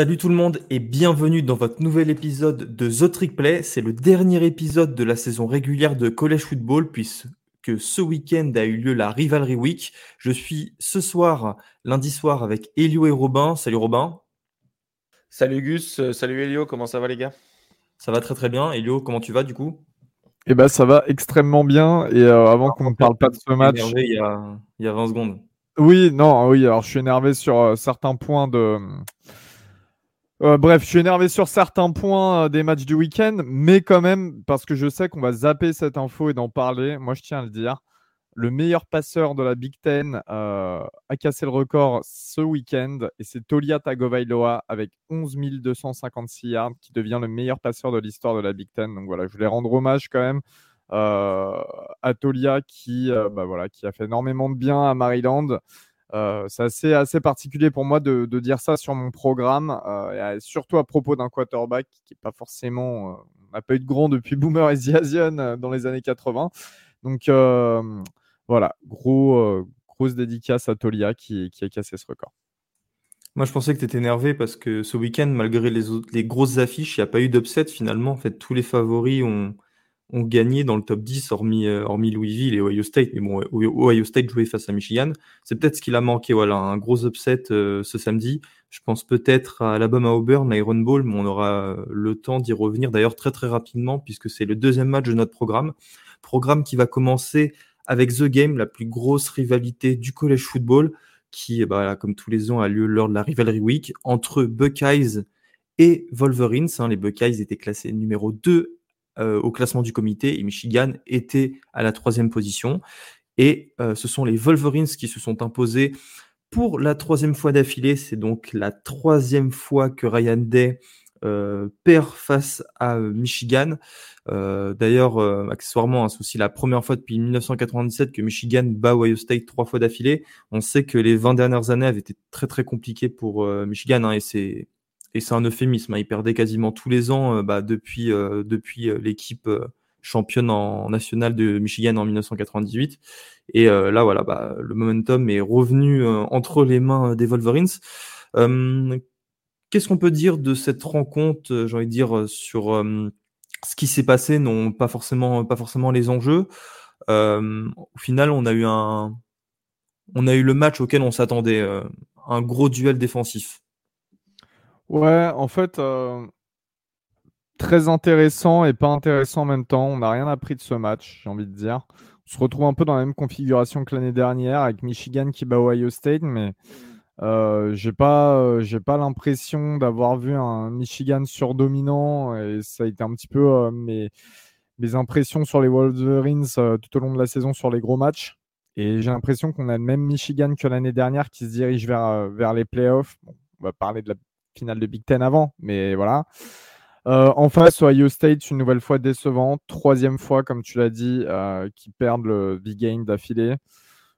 Salut tout le monde et bienvenue dans votre nouvel épisode de The Trick Play. C'est le dernier épisode de la saison régulière de College Football puisque ce week-end a eu lieu la Rivalry Week. Je suis ce soir, lundi soir, avec Elio et Robin. Salut Robin. Salut Gus, euh, salut Elio, comment ça va les gars? Ça va très très bien. Elio, comment tu vas du coup? Eh ben ça va extrêmement bien. Et euh, avant qu'on ne parle pas de ce match... Il y, a, il y a 20 secondes. Oui, non, oui, alors je suis énervé sur euh, certains points de euh, bref, je suis énervé sur certains points euh, des matchs du week-end, mais quand même, parce que je sais qu'on va zapper cette info et d'en parler, moi je tiens à le dire. Le meilleur passeur de la Big Ten euh, a cassé le record ce week-end et c'est Tolia Tagovailoa avec 11 256 yards qui devient le meilleur passeur de l'histoire de la Big Ten. Donc voilà, je voulais rendre hommage quand même à Tolia qui, bah voilà, qui a fait énormément de bien à Maryland. Euh, c'est assez, assez, particulier pour moi de, dire ça sur mon programme, euh, surtout à propos d'un quarterback qui n'est pas forcément. Euh, n'a pas eu de grand depuis Boomer et The dans les années 80. Donc voilà, gros, grosse dédicace à Tolia qui, qui, a cassé ce record. Moi, je pensais que tu étais énervé parce que ce week-end, malgré les, les grosses affiches, il n'y a pas eu d'upset finalement. En fait, tous les favoris ont, ont gagné dans le top 10, hormis, euh, hormis Louisville et Ohio State. Mais bon, Ohio State jouait face à Michigan. C'est peut-être ce qu'il a manqué, voilà, un gros upset euh, ce samedi. Je pense peut-être à Alabama Auburn, Iron Bowl, mais on aura le temps d'y revenir d'ailleurs très très rapidement puisque c'est le deuxième match de notre programme. Programme qui va commencer avec The Game, la plus grosse rivalité du college football, qui, bah, comme tous les ans, a lieu lors de la Rivalry Week entre Buckeyes et Wolverines. Hein. les Buckeyes étaient classés numéro 2 euh, au classement du comité et Michigan était à la troisième position. Et euh, ce sont les Wolverines qui se sont imposés pour la troisième fois d'affilée. C'est donc la troisième fois que Ryan Day euh, perd face à Michigan. D'ailleurs, accessoirement, hein, c'est aussi la première fois depuis 1997 que Michigan bat Ohio State trois fois d'affilée. On sait que les 20 dernières années avaient été très très compliquées pour Michigan hein, et c'est et c'est un euphémisme. Hein. Il perdait quasiment tous les ans euh, bah, depuis, euh, depuis euh, l'équipe championne en nationale de Michigan en 1998. Et là, voilà, bah, le momentum est revenu entre les mains des Wolverines. Qu'est-ce qu'on peut dire de cette rencontre, j'ai envie de dire, sur ce qui s'est passé, non pas forcément, pas forcément les enjeux. au final, on a eu un, on a eu le match auquel on s'attendait, un gros duel défensif. Ouais, en fait, euh, très intéressant et pas intéressant en même temps. On n'a rien appris de ce match, j'ai envie de dire. On se retrouve un peu dans la même configuration que l'année dernière avec Michigan qui bat Ohio State, mais euh, j'ai pas, euh, pas l'impression d'avoir vu un Michigan surdominant et ça a été un petit peu euh, mes, mes impressions sur les Wolverines tout au long de la saison sur les gros matchs. Et j'ai l'impression qu'on a le même Michigan que l'année dernière qui se dirige vers, vers les playoffs. on va parler de la finale de Big Ten avant, mais voilà. Euh, en face, Ohio State, une nouvelle fois décevant. Troisième fois, comme tu l'as dit, euh, qui perdent le big game d'affilée.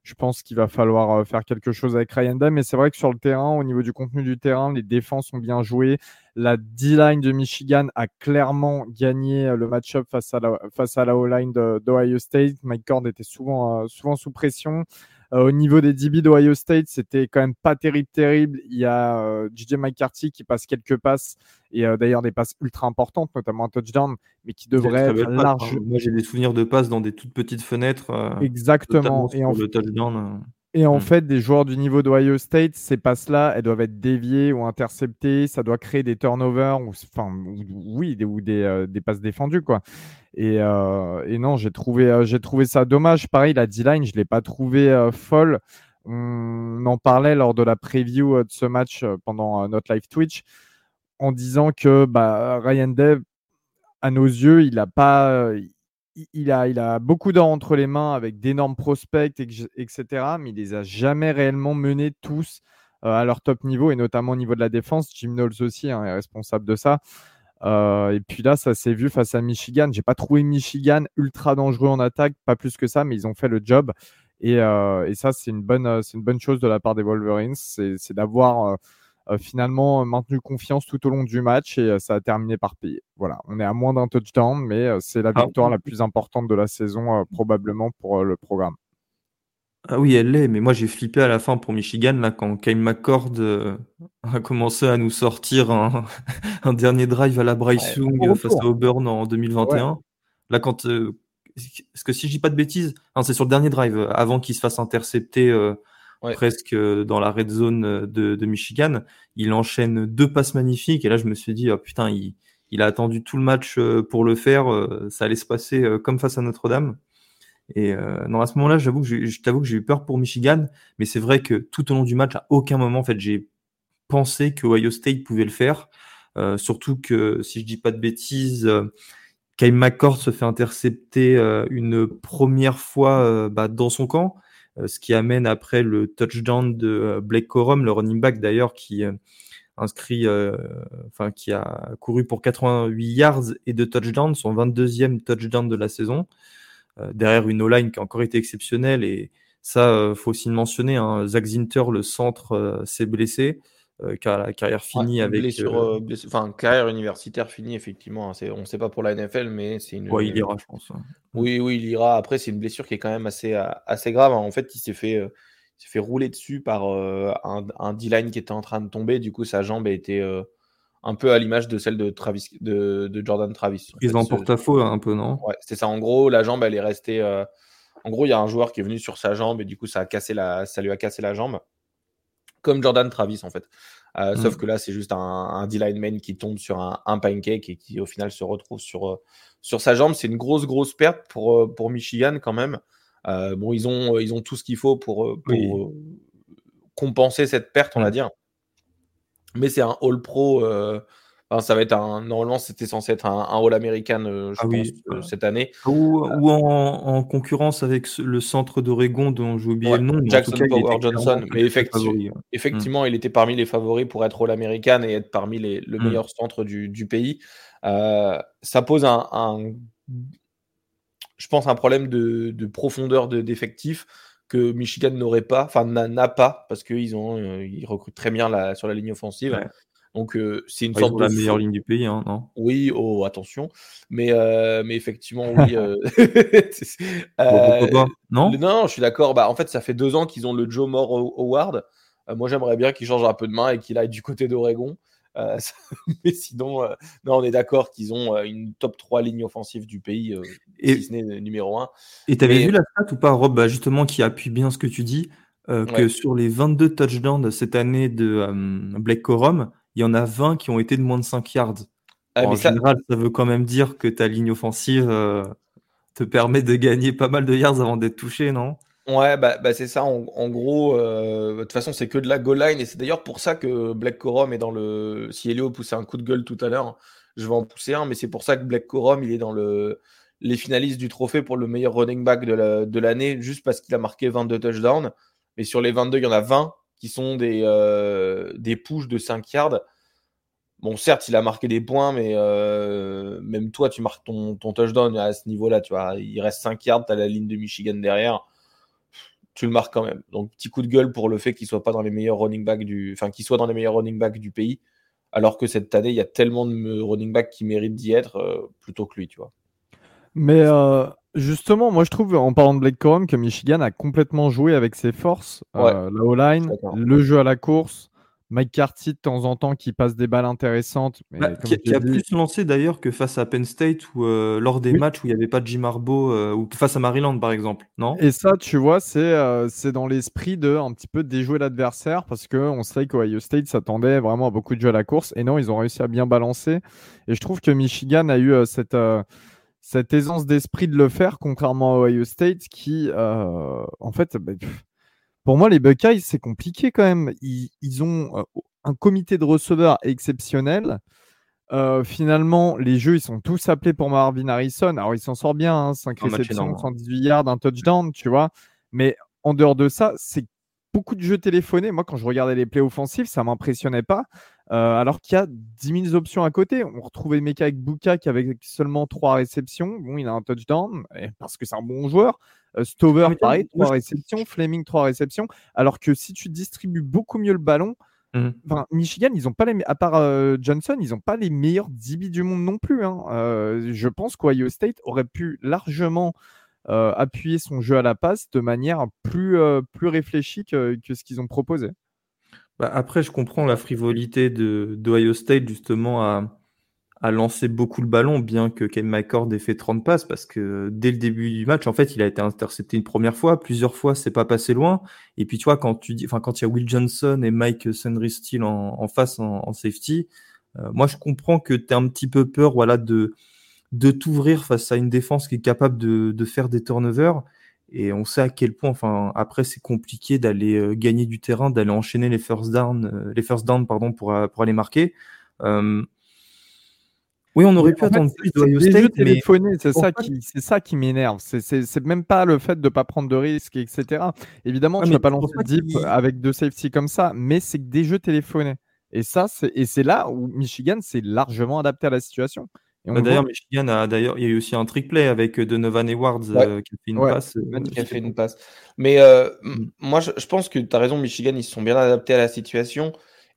Je pense qu'il va falloir euh, faire quelque chose avec Ryan Day, mais c'est vrai que sur le terrain, au niveau du contenu du terrain, les défenses ont bien joué. La D-line de Michigan a clairement gagné le match-up face à la, face O-line d'Ohio State. Mike Cord était souvent sous pression. Euh, au niveau des DB d'Ohio State, c'était quand même pas terrible, terrible. Il y a euh, DJ McCarthy qui passe quelques passes et euh, d'ailleurs des passes ultra importantes, notamment un touchdown, mais qui devrait être large. Moi, j'ai des souvenirs de passes dans des toutes petites fenêtres. Exactement. Et en... le touchdown. Et en hmm. fait, des joueurs du niveau d'Ohio State, ces passes-là, elles doivent être déviées ou interceptées. Ça doit créer des turnovers, ou, enfin, oui, des, ou des, des passes défendues, quoi. Et, euh, et non, j'ai trouvé, euh, j'ai trouvé ça dommage. Pareil, la D-line, je l'ai pas trouvé euh, folle. On en parlait lors de la preview de ce match pendant notre live Twitch en disant que bah, Ryan Dev, à nos yeux, il a pas, il a, il a beaucoup d'or entre les mains avec d'énormes prospects, etc. Mais il les a jamais réellement menés tous à leur top niveau et notamment au niveau de la défense. Jim Knowles aussi hein, est responsable de ça. Euh, et puis là, ça s'est vu face à Michigan. J'ai pas trouvé Michigan ultra dangereux en attaque, pas plus que ça, mais ils ont fait le job. Et, euh, ça, c'est une bonne, c'est une bonne chose de la part des Wolverines, c'est d'avoir euh, finalement maintenu confiance tout au long du match et ça a terminé par payer. Voilà, on est à moins d'un touchdown, mais c'est la ah. victoire la plus importante de la saison probablement pour le programme. Ah oui, elle l'est, mais moi j'ai flippé à la fin pour Michigan, là, quand Kyle McCord euh, a commencé à nous sortir un, dernier drive à la Bryce Young face à Auburn en 2021. Là, quand. Euh, est-ce que si je dis pas de bêtises, c'est sur le dernier drive, avant qu'il se fasse intercepter euh, presque dans la red zone de, Michigan, il enchaîne deux passes magnifiques, et là je me suis dit, oh, putain, il, il a attendu tout le match pour le faire, ça allait se passer comme face à Notre-Dame. Et euh, non, à ce moment-là, j'avoue que je t'avoue que j'ai eu peur pour Michigan, mais c'est vrai que tout au long du match, à aucun moment, en fait, j'ai pensé que Ohio State pouvait le faire. Euh, surtout que, si je dis pas de bêtises, euh, Kyle McCord se fait intercepter euh, une première fois euh, bah, dans son camp, ce qui amène après le touchdown de Blake Corum, le running back d'ailleurs, qui inscrit, enfin qui a couru pour 88 yards et de touchdown, son 22e touchdown de la saison. Euh, derrière une O-line qui a encore été exceptionnelle. Et ça, euh, faut aussi le mentionner. Hein, Zach Zinter, le centre, euh, s'est blessé. Car la carrière finie avec. Blessure, enfin, carrière universitaire finie, effectivement. Hein, on ne sait pas pour la NFL, mais c'est une. Ouais, il ira, je pense. Oui, oui, il ira. Après, c'est une blessure qui est quand même assez, assez grave. En fait, il s'est fait, fait rouler dessus par un, un D-line qui était en train de tomber. Du coup, sa jambe a été un peu à l'image de celle de, Travis, de, Jordan Travis. Ils en porte-à-faux un peu, non? Ouais, c'est ça. En gros, la jambe, elle est restée. Euh, en gros, il y a un joueur qui est venu sur sa jambe et du coup, ça, a cassé la... ça lui a cassé la jambe. Comme Jordan Travis, en fait. Euh, sauf mm. que là, c'est juste un, un D-lineman qui tombe sur un, pancake et qui, au final, se retrouve sur, euh, sur sa jambe. C'est une grosse, grosse perte pour, pour Michigan, quand même. bon, ils ont, ils ont tout ce qu'il faut pour, pour compenser cette perte, on va dire mais c'est un All Pro. Euh, ça va être un. Normalement, c'était censé être un, All American, euh, je ah pense, euh, cette année. Ou, en, concurrence avec le centre d'Oregon dont j'ai oublié le nom. Jackson Power Johnson. Mais effectivement, effectivement il était parmi les favoris pour être All American et être parmi les, le mm. meilleur centre du, du pays. ça pose un, je pense, un problème de, de profondeur d'effectifs que Michigan n'aurait pas, enfin n'a pas, parce qu'ils ont, euh, ils recrutent très bien la, sur la ligne offensive. Donc euh, c'est une sorte de la meilleure ligne du pays, hein, non? Oui, oh attention, mais euh, mais effectivement oui. non? Non, je suis d'accord. Bah en fait, ça fait deux ans qu'ils ont le Joe Moore Award. moi, j'aimerais bien qu'il change un peu de main et qu'il aille du côté d'Oregon. Euh, mais sinon, euh, non, on est d'accord qu'ils ont euh, une top 3 ligne offensive du pays, et, si ce n'est numéro 1. Et tu avais vu la stat ou pas, Rob, bah, justement, qui appuie bien ce que tu dis, que sur les 22 touchdowns de cette année de Blake Corum, il y en a 20 qui ont été de moins de 5 yards. Ah, en général, ça veut quand même dire que ta ligne offensive te permet de gagner pas mal de yards avant d'être touché, non? Ouais, bah, bah c'est ça. En, gros, euh, de toute façon, c'est que de la goal line. Et c'est d'ailleurs pour ça que Black Corum est dans le. Si Elio poussait un coup de gueule tout à l'heure, je vais en pousser un. Mais c'est pour ça que Black Corum, il est dans le, les finalistes du trophée pour le meilleur running back de l'année, juste parce qu'il a marqué 22 touchdowns. Mais sur les 22, il y en a 20 qui sont des, euh, des pushes de 5 yards. Bon, certes, il a marqué des points, mais euh, même toi, tu marques ton, touchdown à ce niveau-là. Tu vois, il reste 5 yards, tu as la ligne de Michigan derrière tu le marques quand même. Donc petit coup de gueule pour le fait qu'il soit pas dans les meilleurs running backs du, enfin qu'il soit dans les meilleurs running backs du pays, alors que cette année il y a tellement de running backs qui méritent d'y être euh, plutôt que lui, tu vois. Mais justement, moi je trouve en parlant de Blake Corum que Michigan a complètement joué avec ses forces, euh, la O-line, le jeu à la course, Mike Carty de temps en temps qui passe des balles intéressantes. Mais bah, qui, a plus lancé d'ailleurs que face à Penn State ou euh, lors des matchs où il n'y avait pas de Jim Harbaugh euh, ou face à Maryland par exemple, non? Et ça, tu vois, c'est euh, c'est dans l'esprit de un petit peu déjouer l'adversaire parce qu'on sait qu'Ohio State s'attendait vraiment à beaucoup de jeux à la course et non, ils ont réussi à bien balancer. Et je trouve que Michigan a eu cette cette aisance d'esprit de le faire, contrairement à Ohio State, qui, en fait, bah, pour moi, les Buckeyes, c'est compliqué quand même. Ils, ont euh, un comité de receveurs exceptionnel. Euh, finalement, les jeux, ils sont tous appelés pour Marvin Harrison. Alors, il s'en sort bien, 5 hein, réceptions, 118 yards, un touchdown, tu vois. Mais en dehors de ça, c'est beaucoup de jeux téléphonés. Moi, quand je regardais les plays offensifs, ça m'impressionnait pas. Euh, alors qu'il y a 10 000 options à côté. On retrouvait Meka avec Buka qui avait seulement 3 réceptions. Bon, il a un touchdown parce que c'est un bon joueur. Euh, Stover, pareil, 3 réceptions. Fleming, 3 réceptions. Alors que si tu distribues beaucoup mieux le ballon, mmh. Michigan, ils ont pas les, à part euh, Johnson, ils n'ont pas les meilleurs DB du monde non plus. Hein. je pense qu'Ohio State aurait pu largement appuyer son jeu à la passe de manière plus, plus réfléchie que, ce qu'ils ont proposé. Bah, après, je comprends la frivolité de d'Ohio State justement à, a lancé beaucoup le ballon, bien que Ken McCord ait fait 30 passes, parce que dès le début du match, en fait, il a été intercepté une première fois, plusieurs fois, c'est pas passé loin. Et puis, tu vois, quand tu dis, quand il y a Will Johnson et Mike Sundry Steele en, face en, safety, euh, moi, je comprends que tu as un petit peu peur, voilà, de, de t'ouvrir face à une défense qui est capable de, de faire des turnovers. Et on sait à quel point, enfin, après, c'est compliqué d'aller euh, gagner du terrain, d'aller enchaîner les first down, euh, les first down, pardon, pour, pour aller marquer. Oui, on aurait pu attendre plus de State, mais c'est ça, qui, c'est ça qui m'énerve. C'est même pas le fait de ne pas prendre de risques, etc. Évidemment, tu ne vas pas lancer deep avec deux safety comme ça, mais c'est que des jeux téléphonés. Et ça, et c'est là où Michigan s'est largement adapté à la situation. Bah, d'ailleurs, Michigan a d'ailleurs, il y a eu aussi un trick play avec euh, Donovan Edwards euh, qui a fait une passe. Euh, qui a fait une passe. Mais mm. moi, je, je, pense que tu as raison, Michigan, ils se sont bien adaptés à la situation.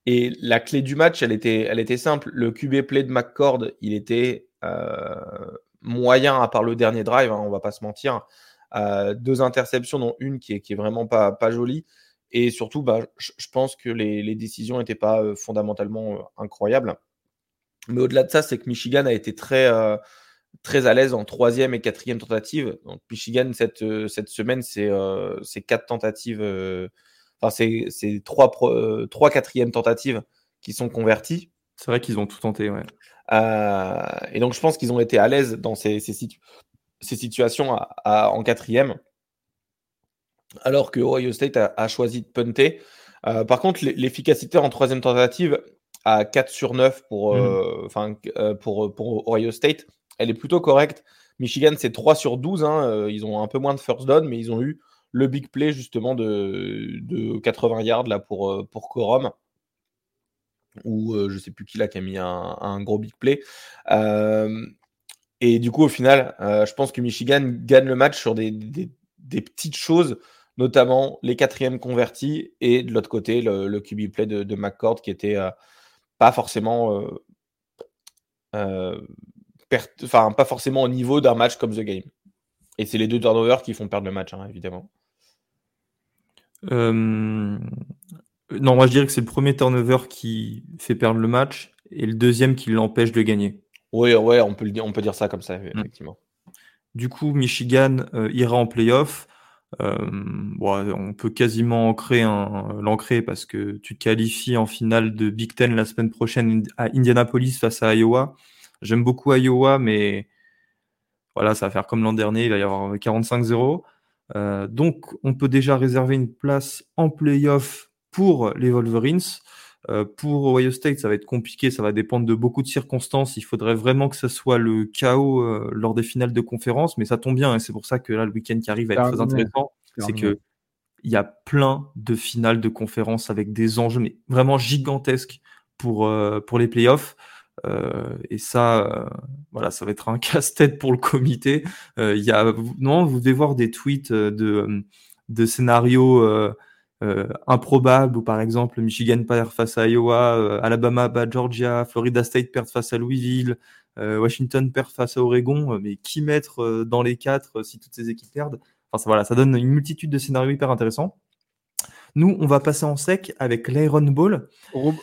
Et la clé du match, elle était, elle était simple. Le QB play de McCord, il était euh, moyen à part le dernier drive, hein, on va pas se mentir. Euh, deux interceptions, dont une qui est, qui est vraiment pas, pas jolie. Et surtout, bah, je, pense que les, les décisions n'étaient pas euh, fondamentalement incroyables. Mais au-delà de ça, c'est que Michigan a été très, très à l'aise en troisième et quatrième tentative. Donc Michigan, cette, cette semaine, c'est quatre tentatives Enfin, c'est trois, euh, trois quatrièmes tentatives qui sont converties. C'est vrai qu'ils ont tout tenté, ouais. Euh, et donc, je pense qu'ils ont été à l'aise dans ces, ces, situations en quatrième, alors que Ohio State a, choisi de punter. Euh, par contre, l'efficacité en troisième tentative à 4 sur 9 pour, mmh. pour, pour Ohio State, elle est plutôt correcte. Michigan, c'est 3 sur 12. Hein, ils ont un peu moins de first down, mais ils ont eu le big play justement de, 80 yards là pour, euh, pour Corum ou euh, je sais plus qui là qui a mis un, gros big play. Euh, et du coup, au final, je pense que Michigan gagne le match sur des, petites choses, notamment les quatrièmes convertis et de l'autre côté, le, le, QB play de, de McCord qui était pas forcément. Enfin, pas forcément au niveau d'un match comme The Game. Et c'est les deux turnovers qui font perdre le match, hein, évidemment. Euh, non, moi je dirais que c'est le premier turnover qui fait perdre le match et le deuxième qui l'empêche de gagner. Oui, ouais, on peut, le dire, on peut dire ça comme ça, mm. effectivement. Du coup, Michigan euh, ira en playoff. Euh, on peut quasiment l'ancrer parce que tu te qualifies en finale de Big Ten la semaine prochaine à Indianapolis face à Iowa. J'aime beaucoup Iowa, mais voilà, ça va faire comme l'an dernier, il va y avoir 45-0. Euh, donc, on peut déjà réserver une place en playoff pour les Wolverines. Euh, pour Ohio State, ça va être compliqué, ça va dépendre de beaucoup de circonstances. Il faudrait vraiment que ce soit le chaos euh, lors des finales de conférence, mais ça tombe bien, et c'est pour ça que là, le week-end qui arrive va être très intéressant. C'est que il y a plein de finales de conférence avec des enjeux mais vraiment gigantesques pour, pour les playoffs. Euh, et ça, euh, voilà, ça va être un casse-tête pour le comité. Euh, il y a, non, vous devez voir des tweets de, de scénarios improbables où, par exemple, Michigan perd face à Iowa, Alabama bat Georgia, Florida State perd face à Louisville, Washington perd face à Oregon. mais qui mettre dans les quatre si toutes ces équipes perdent? Enfin, ça, voilà, ça donne une multitude de scénarios hyper intéressants. Nous, on va passer en sec avec l'Iron Ball.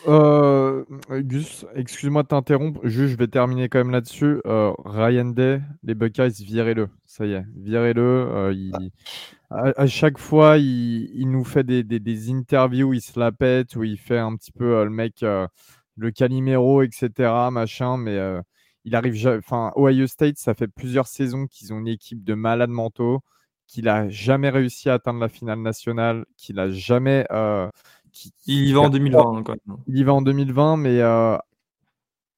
Euh, Gus, excuse-moi de t'interrompre. Juste, je vais terminer quand même là-dessus. Euh, Ryan Day, les Buckeyes, virez-le. Ça y est, virez-le. Euh, à, chaque fois, il, nous fait des, interviews, il se la pète, où il fait un petit peu le mec, le Calimero, etc. Mais il arrive. Enfin, Ohio State, ça fait plusieurs saisons qu'ils ont une équipe de malades mentaux qu'il a jamais réussi à atteindre la finale nationale, qu'il a jamais. Euh, il y va en 2020. Il y va en 2020, mais euh,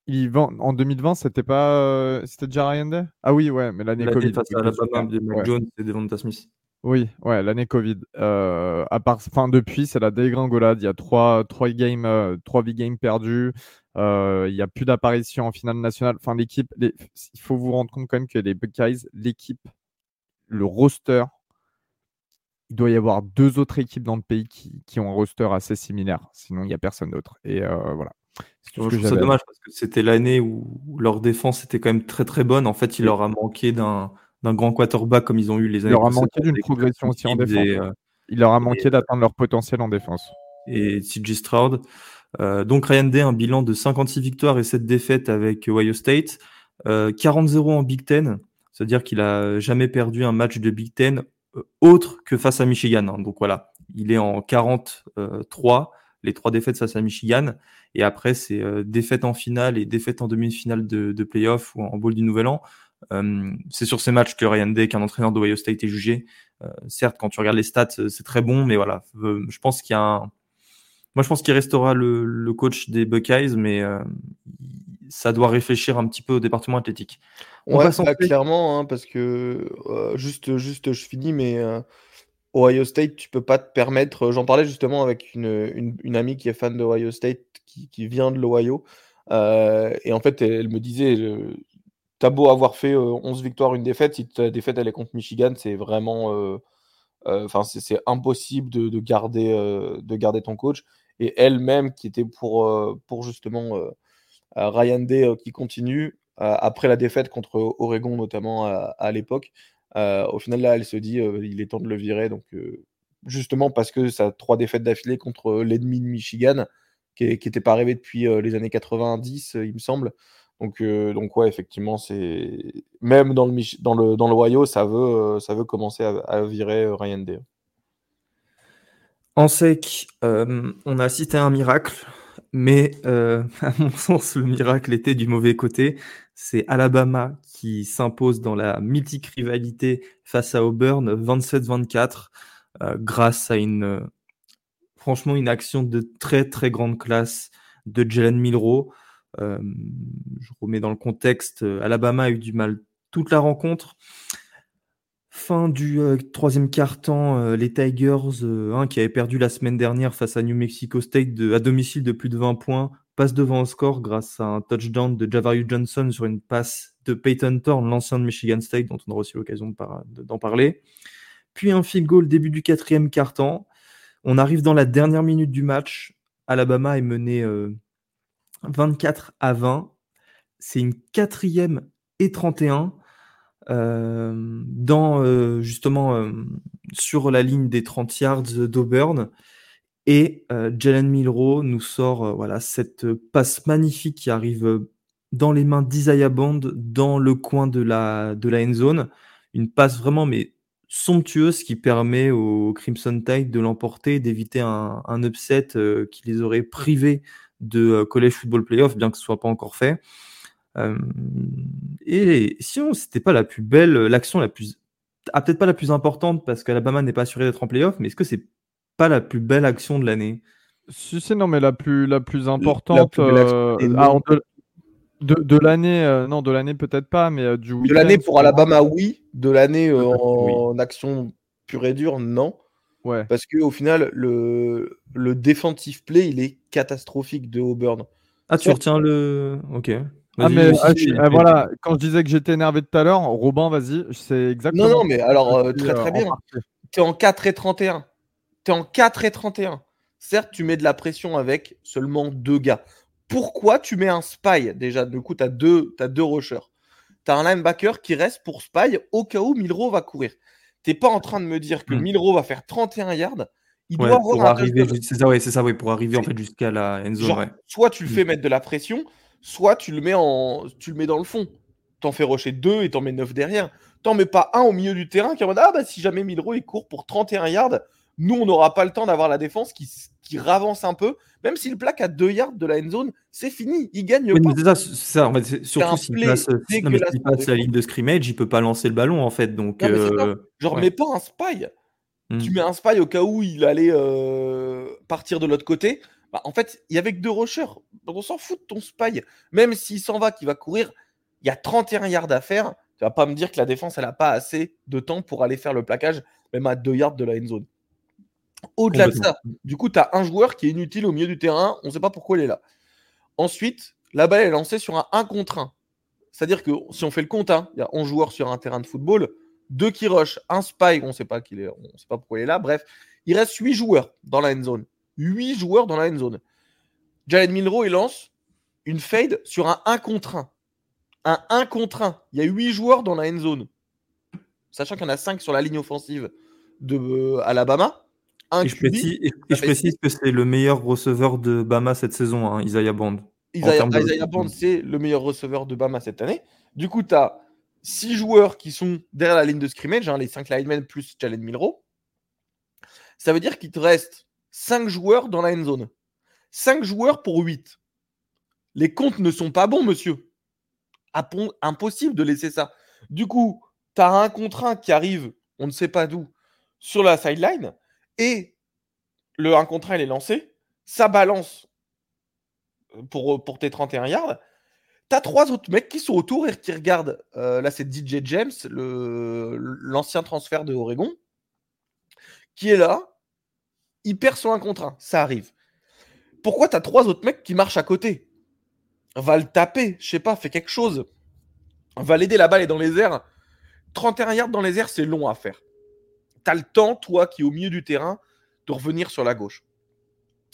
il y va en 2020, c'était pas, euh, c'était déjà Ryan Day? Ah oui, ouais, mais l'année Covid. face à Alabama de Mac Jones et Devonta Smith. Oui, ouais, l'année Covid. à part, enfin, depuis, c'est la dégringolade. Il y a trois, trois games, trois big games perdus. il n'y a plus d'apparition en finale nationale. Enfin, l'équipe, il faut vous rendre compte quand même que les Buckeyes, l'équipe le roster, il doit y avoir deux autres équipes dans le pays qui, ont un roster assez similaire. Sinon, il n'y a personne d'autre. Et euh, voilà. C'est dommage parce que c'était l'année où leur défense était quand même très très bonne. En fait, il leur a manqué d'un d'un grand quarterback comme ils ont eu les années Il leur a manqué d'une progression aussi en défense. Il leur a manqué d'atteindre leur potentiel en défense. Et CJ Stroud. donc Ryan Day, un bilan de 56 victoires et 7 défaites avec Ohio State. 40-0 en Big Ten, c'est-à-dire qu'il a jamais perdu un match de Big Ten autre que face à Michigan. Hein. Donc voilà, il est en 43, les trois défaites face à Michigan. Et après, c'est euh, défaite en finale et défaite en demi-finale de, de playoff ou en bowl du Nouvel An. Euh, c'est sur ces matchs que Ryan Day, qu'un entraîneur d'Ohio State, est jugé. Euh, certes, quand tu regardes les stats, c'est très bon, mais voilà, je pense qu'il y a un... Moi, je pense qu'il restera le, le, coach des Buckeyes, mais ça doit réfléchir un petit peu au département athlétique. On ouais, bah, clairement, hein, parce que juste, juste, je finis, mais Ohio State, tu peux pas te permettre. J'en parlais justement avec une, une, amie qui est fan d'Ohio State, qui, qui, vient de l'Ohio. Euh, et en fait, elle, me disait T'as beau avoir fait 11 euh, victoires, une défaite, si ta défaite elle est contre Michigan, c'est vraiment. Euh, c'est impossible de, de garder, de garder ton coach. Et elle-même, qui était pour, pour justement Ryan Day qui continue, après la défaite contre Oregon, notamment à l'époque, euh, au final, là, elle se dit euh, il est temps de le virer. Donc, euh, justement, parce que ça a trois défaites d'affilée contre l'ennemi de Michigan, qui n'était pas arrivé depuis les années 90, il me semble. Donc, donc ouais, effectivement, c'est même dans le dans le dans ça veut ça veut commencer à, virer Ryan Day. En sec, on a cité un miracle, mais à mon sens, le miracle était du mauvais côté. C'est Alabama qui s'impose dans la mythique rivalité face à Auburn 27-24 euh, grâce à une euh, franchement une action de très très grande classe de Jalen Milrow. Euh, je remets dans le contexte, Alabama a eu du mal toute la rencontre. Fin du troisième quart-temps, les Tigers, hein, qui avaient perdu la semaine dernière face à New Mexico State à domicile de plus de 20 points, passe devant au score grâce à un touchdown de Javarius Johnson sur une passe de Peyton Thorne, l'ancien de Michigan State, dont on aura aussi l'occasion d'en parler. Puis un field goal début du quatrième quart-temps. On arrive dans la dernière minute du match. Alabama est mené 24 euh, à 20. C'est une quatrième et 31 euh, dans euh, justement sur la ligne des 30 yards d'Auburn. Et euh, Jalen Milrow nous sort euh, voilà, cette passe magnifique qui arrive euh, dans les mains d'Isaiah Bond dans le coin de la, de la end zone. Une passe vraiment mais somptueuse qui permet au Crimson Tide de l'emporter, d'éviter un, un, upset qui les aurait privés de College Football Playoff, bien que ce soit pas encore fait. et sinon, c'était pas la plus belle, l'action la plus, ah, peut-être pas la plus importante parce qu'Alabama n'est pas assuré d'être en playoff, mais est-ce que c'est pas la plus belle action de l'année. Si, c'est non, mais la plus, la plus importante. Euh, ah, de, l'année, euh, non, de l'année peut-être pas, mais euh, du De l'année pour Alabama, oui. De l'année en, action pure et dure, non. Ouais. Parce qu'au final, le, le defensive play, il est catastrophique de Auburn. Ah, tu retiens le. Ok. Ah, mais ah, ah, voilà, quand je disais que j'étais énervé tout à l'heure, Robin, vas-y, c'est exactement. Non, non, mais alors, très très bien. Tu es en 4 et 31 tu es en 4 et 31. Certes, tu mets de la pression avec seulement deux gars. Pourquoi tu mets un spy? Déjà Du coup, tu as deux, as deux rushers. Tu as un linebacker qui reste pour spy au cas où Milro va courir. Tu pas en train de me dire que hmm. Milro va faire 31 yards. Il doit pour arriver, c'est ça, ouais, c'est ça, ouais, pour arriver en fait jusqu'à la end zone. Soit tu le fais hmm. mettre de la pression, soit tu le mets en, tu le mets dans le fond. T'en fais rusher deux et t'en mets neuf derrière. T'en mets pas un au milieu du terrain qui est en mode ah bah si jamais Milro il court pour 31 yards, nous, on n'aura pas le temps d'avoir la défense qui, qui ravance un peu. Même s'il plaque à 2 yards de la end zone, c'est fini. Il gagne pas. C'est ça, surtout s'il passe, la ligne de scrimmage, il peut pas lancer le ballon en fait. Donc, euh, Genre, mets pas un spy. Hmm. Tu mets un spy au cas où il allait euh, partir de l'autre côté. Bah, en fait, il y avait que deux rushers. Donc on s'en fout de ton spy. Même s'il s'en va, qu'il va courir, il y a 31 yards à faire. Tu vas pas me dire que la défense, elle a pas assez de temps pour aller faire le plaquage, même à 2 yards de la end zone. Au-delà de ça, du coup, tu as un joueur qui est inutile au milieu du terrain, on ne sait pas pourquoi il est là. Ensuite, la balle est lancée sur un 1 contre 1. C'est-à-dire que si on fait le compte, hein, il y a 11 joueurs sur un terrain de football, deux qui rush, un spy, on ne sait pas qu'il est, on sait pas pourquoi il est là. Bref, il reste 8 joueurs dans la end zone. 8 joueurs dans la end zone. Jalen Milrow, il lance une fade sur un 1 contre 1. Un 1 contre 1. Il y a 8 joueurs dans la end zone. sachant qu'il y en a 5 sur la ligne offensive de euh, Alabama. Et je, précise, et, je précise que c'est le meilleur receveur de Bama cette saison, hein, Isaiah Bond. Isaiah, Bond, c'est le meilleur receveur de Bama cette année. Du coup, tu as 6 joueurs qui sont derrière la ligne de scrimmage, hein, les 5 linemen plus Jalen Milro. Ça veut dire qu'il te reste 5 joueurs dans la end zone. 5 joueurs pour 8. Les comptes ne sont pas bons, monsieur. Impossible de laisser ça. Du coup, tu as un contre qui arrive, on ne sait pas d'où, sur la sideline, et le 1 contre 1, il est lancé, ça balance pour, pour tes 31 yards. Tu as trois autres mecs qui sont autour et qui regardent. Euh, là, c'est DJ James, l'ancien transfert de Oregon, qui est là. Il perd son 1 contre 1. Ça arrive. Pourquoi tu as trois autres mecs qui marchent à côté? Va le taper, je sais pas, fais quelque chose. Va l'aider, la balle est dans les airs. 31 yards dans les airs, c'est long à faire. Tu as le temps, toi qui es au milieu du terrain, de revenir sur la gauche.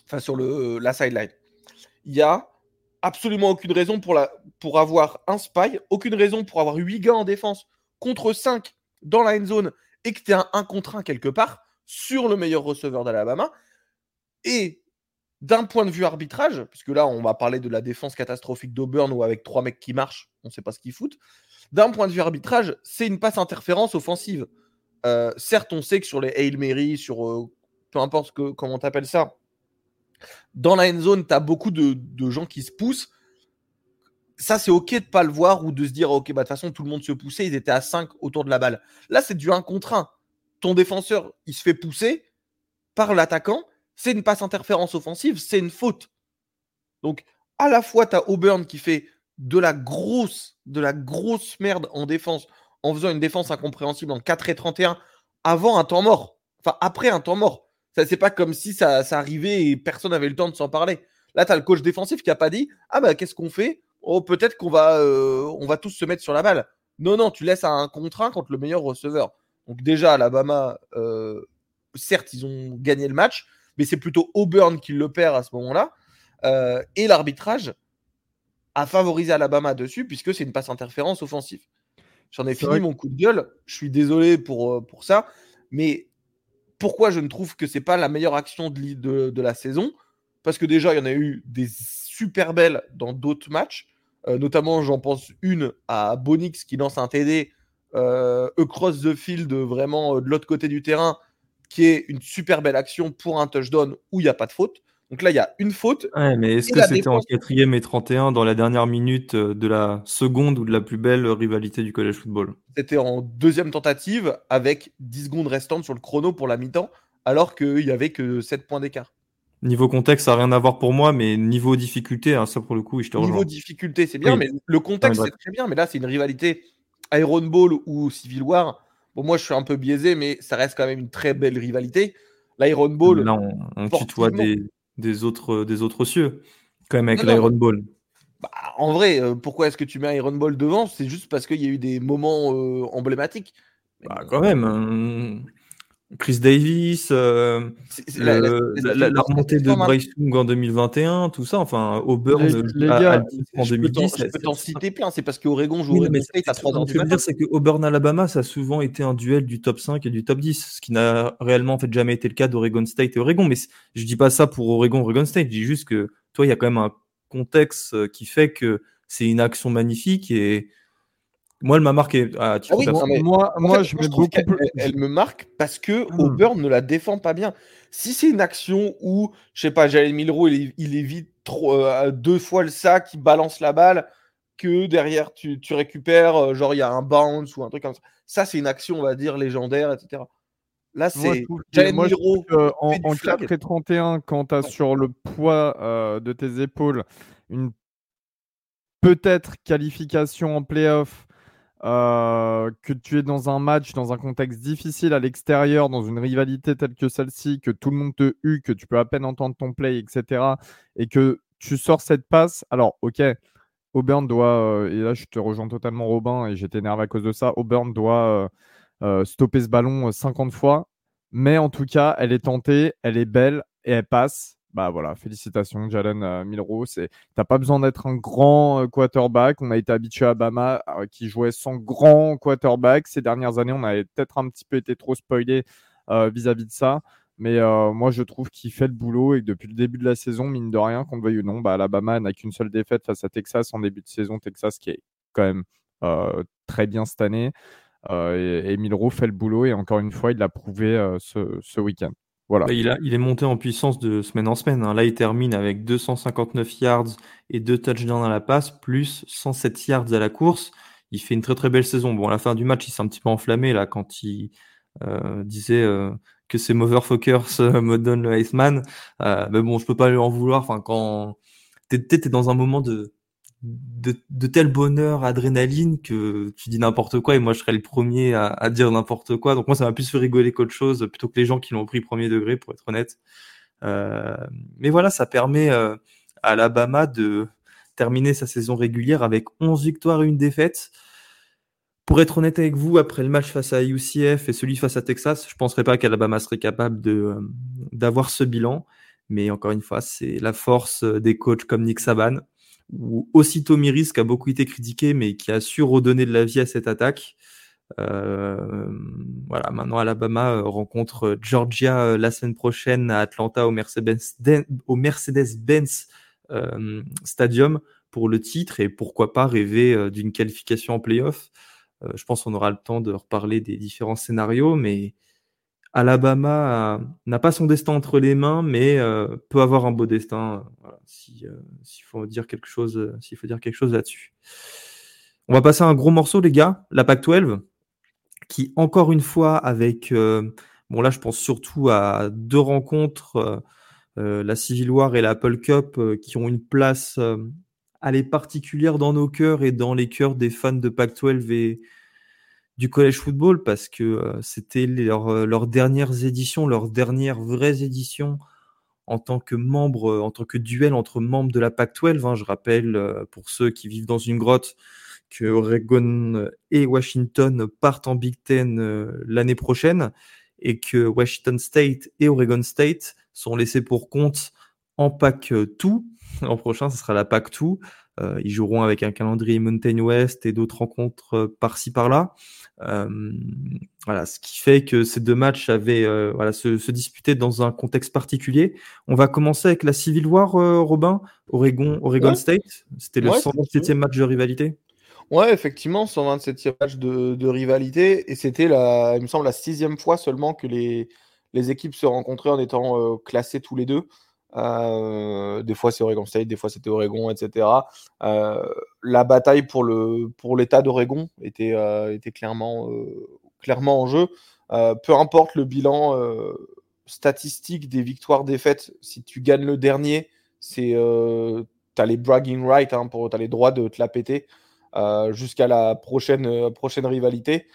Enfin, sur le, la sideline. Il y a absolument aucune raison pour, avoir un spy, aucune raison pour avoir 8 gars en défense contre 5 dans la end zone et que tu aies un 1 contre 1 quelque part sur le meilleur receveur d'Alabama. Et d'un point de vue arbitrage, puisque là on va parler de la défense catastrophique d'Auburn ou avec trois mecs qui marchent, on ne sait pas ce qu'ils foutent. D'un point de vue arbitrage, c'est une passe interférence offensive. Euh, certes, on sait que sur les Hail Mary, sur euh, peu importe que, comment tu appelles ça, dans la end zone, tu as beaucoup de, gens qui se poussent. Ça, c'est OK de pas le voir ou de se dire, OK, bah, de toute façon, tout le monde se poussait, ils étaient à 5 autour de la balle. Là, c'est du 1 contre 1. Ton défenseur, il se fait pousser par l'attaquant. C'est une passe interférence offensive, c'est une faute. Donc, à la fois, tu as Auburn qui fait de la grosse, de la grosse merde en défense en faisant une défense incompréhensible en 4 et 31 avant un temps mort. Enfin, après un temps mort. Ça, c'est pas comme si ça, arrivait et personne n'avait le temps de s'en parler. Là, tu as le coach défensif qui a pas dit Ah, bah, qu'est-ce qu'on fait? Oh, peut-être qu'on va, euh, va tous se mettre sur la balle. Non, non, tu laisses un contraint contre le meilleur receveur. Donc, déjà, Alabama, euh, certes, ils ont gagné le match, mais c'est plutôt Auburn qui le perd à ce moment-là. Euh, et l'arbitrage a favorisé Alabama dessus, puisque c'est une passe interférence offensive. J'en ai fini mon coup de gueule. Je suis désolé pour, pour ça. Mais pourquoi je ne trouve que c'est pas la meilleure action de, de, la saison? Parce que déjà, il y en a eu des super belles dans d'autres matchs. Euh, notamment, j'en pense une à Bonix qui lance un TD euh, across the field, vraiment euh, de l'autre côté du terrain, qui est une super belle action pour un touchdown où il n'y a pas de faute. Donc là, il y a une faute. Ouais, mais est-ce que c'était en quatrième et 31 dans la dernière minute euh, de la seconde ou de la plus belle rivalité du college football? C'était en deuxième tentative avec 10 secondes restantes sur le chrono pour la mi-temps, alors qu'il n'y avait que 7 points d'écart. Niveau contexte, ça n'a rien à voir pour moi, mais niveau difficulté, hein, ça pour le coup, je te rejoins. Niveau difficulté, c'est bien, mais le contexte, c'est très bien. Mais là, c'est une rivalité Iron Ball ou Civil War. Bon, moi, je suis un peu biaisé, mais ça reste quand même une très belle rivalité. L'Iron Ball. Là, on, on tutoie des, des autres, des autres cieux, quand même, avec l'Iron Ball. Bah, en vrai, euh, pourquoi est-ce que tu mets Iron Ball devant? C'est juste parce qu'il y a eu des moments euh, emblématiques. Bah, quand même. Hein. Chris Davis, euh, la, remontée de Bryce Young en 2021, tout ça, enfin, Auburn les, gars, en 2010. Je peux t'en citer plein, c'est parce qu'Oregon joue Oregon State à 3 ans Ce que je veux dire, c'est que Auburn Alabama, ça a souvent été un duel du top 5 et du top 10, ce qui n'a réellement en fait jamais été le cas d'Oregon State et Oregon. Mais je dis pas ça pour Oregon, Oregon State, je dis juste que toi, il y a quand même un contexte euh, qui fait que c'est une action magnifique et moi, elle m'a marqué. Ah, moi, moi je beaucoup. Elle, me marque parce que. Auburn ne la défend pas bien. Si c'est une action où, je sais pas, Jalen Milrow, il, il évite trop, euh, deux fois le sac, il balance la balle, que derrière tu, tu récupères, euh, genre il y a un bounce ou un truc comme ça. Ça, c'est une action, on va dire, légendaire, etc. Là, c'est Jalen Milrow. En, en 4 et 31, quand tu as sur le poids euh, de tes épaules une peut-être qualification en playoff euh, que tu es dans un match, dans un contexte difficile à l'extérieur, dans une rivalité telle que celle-ci, que tout le monde te hue, que tu peux à peine entendre ton play, etc., et que tu sors cette passe, alors ok, Auburn doit, euh, et là je te rejoins totalement Robin, et j'étais énervé à cause de ça, Auburn doit euh, stopper ce ballon 50 fois, mais en tout cas, elle est tentée, elle est belle, et elle passe. Bah voilà, félicitations Jalen euh, Milrow. Tu n'as pas besoin d'être un grand quarterback. On a été habitué à Bama qui jouait sans grand quarterback. Ces dernières années, on avait peut-être un petit peu été trop spoilé vis-à-vis de ça. Mais moi, je trouve qu'il fait le boulot et que depuis le début de la saison, mine de rien, qu'on le veuille ou non, bah, Alabama n'a qu'une seule défaite face à Texas en début de saison. Texas qui est quand même très bien cette année. et, et fait le boulot et encore une fois, il l'a prouvé ce week-end. Voilà. Il, a, il, est monté en puissance de semaine en semaine. Hein. Là, il termine avec 259 yards et 2 touchdowns à la passe, plus 107 yards à la course. Il fait une très très belle saison. Bon, à la fin du match, il s'est un petit peu enflammé là quand il euh, disait euh, que ces motherfuckers euh, me donnent le Iceman. Euh, mais bon, je peux pas lui en vouloir. Enfin, quand t'es es dans un moment de, de, de, tel bonheur, adrénaline, que tu dis n'importe quoi et moi je serais le premier à, à dire n'importe quoi. Donc moi ça m'a plus fait rigoler qu'autre chose, plutôt que les gens qui l'ont pris premier degré, pour être honnête. Euh, mais voilà, ça permet euh, à Alabama de terminer sa saison régulière avec 11 victoires et une défaite. Pour être honnête avec vous, après le match face à UCF et celui face à Texas, je ne penserais pas qu'Alabama serait capable euh, d'avoir ce bilan. Mais encore une fois, c'est la force des coachs comme Nick Saban, où aussitôt Miris, qui a beaucoup été critiqué, mais qui a su redonner de la vie à cette attaque. Euh, voilà, maintenant Alabama euh, rencontre Georgia euh, la semaine prochaine à Atlanta au Mercedes-Benz euh, Stadium pour le titre et pourquoi pas rêver d'une qualification en playoff. je pense qu'on aura le temps de reparler des différents scénarios, mais Alabama n'a pas son destin entre les mains, mais euh, peut avoir un beau destin. Euh, s'il faut dire quelque chose, s'il faut dire quelque chose là-dessus. On va passer à un gros morceau, les gars. La PAC-12, qui encore une fois avec, euh, bon là, je pense surtout à deux rencontres, la Civil War et la Apple Cup, qui ont une place allez, particulière dans nos cœurs et dans les cœurs des fans de PAC-12 et du collège football parce que euh, c'était euh, leurs dernières éditions, leurs dernières vraies en tant que membre, euh, en tant que duel entre membres de la PAC-12. Hein. je rappelle pour ceux qui vivent dans une grotte que Oregon et Washington partent en Big Ten l'année prochaine et que Washington State et Oregon State sont laissés pour compte en PAC-2. L'an prochain, ce sera la PAC-2. Ils joueront avec un calendrier Mountain West et d'autres rencontres par-ci par-là. Euh, voilà, ce qui fait que ces deux matchs avaient euh, voilà, se, se, disputer dans un contexte particulier. On va commencer avec la Civil War, euh, Robin, Oregon, Oregon State. C'était le 127e match de rivalité. Ouais, effectivement, 127e match de, de rivalité. Et c'était, la, il me semble, la sixième fois seulement que les, les équipes se rencontraient en étant classées tous les deux. Euh, des fois c'est Oregon State, des fois c'était Oregon, etc. Euh, la bataille pour le pour l'État d'Oregon était euh, était clairement clairement en jeu. peu importe le bilan statistique des victoires défaites, si tu gagnes le dernier, c'est t'as les bragging rights, hein, pour t'as les droits de te la péter jusqu'à la prochaine prochaine rivalité.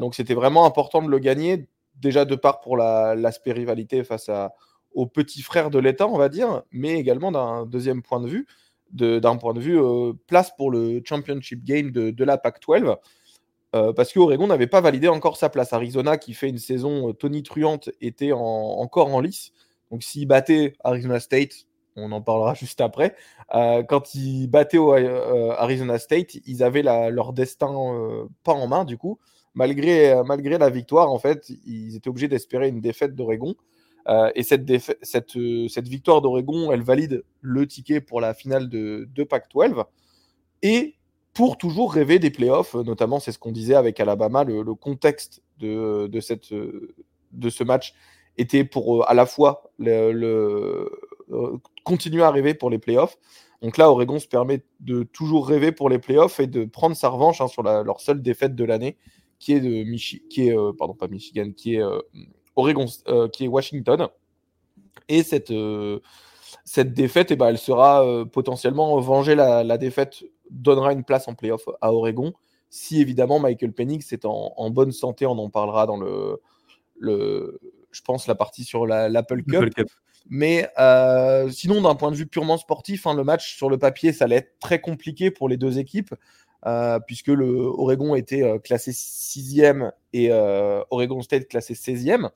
donc c'était vraiment important de le gagner déjà de part pour l'aspect rivalité face à aux petits frères de l'État, on va dire, mais également d'un deuxième point de vue, d'un point de vue euh, place pour le championship game de, la PAC-12. Euh, parce qu'Oregon n'avait pas validé encore sa place. Arizona, qui fait une saison euh, tonitruante, était encore en lice. Donc s'ils battaient Arizona State, on en parlera juste après, quand ils battaient Arizona State, ils avaient leur destin pas en main du coup. Malgré la victoire, en fait, ils étaient obligés d'espérer une défaite d'Oregon. Euh, et euh, cette victoire d'Oregon, elle valide le ticket pour la finale de, de Pac-12. Et pour toujours rêver des playoffs, notamment, c'est ce qu'on disait avec Alabama, le, contexte de, ce match était pour euh, à la fois continuer à rêver pour les playoffs. Donc là, Oregon se permet de toujours rêver pour les playoffs et de prendre sa revanche hein, sur leur seule défaite de l'année, qui est de Michi pardon pas Michigan, qui est Oregon, euh, qui est Washington. Et cette, euh, cette défaite, eh ben, elle sera euh, potentiellement vengée. La, défaite donnera une place en playoff à Oregon. Si évidemment Michael Penix est en, bonne santé, on en parlera dans le, le je pense, la partie sur l'Apple Cup. Mais sinon, d'un point de vue purement sportif, hein, le match sur le papier, ça allait être très compliqué pour les deux équipes. Puisque le Oregon était classé 6 et Oregon State classé 16e.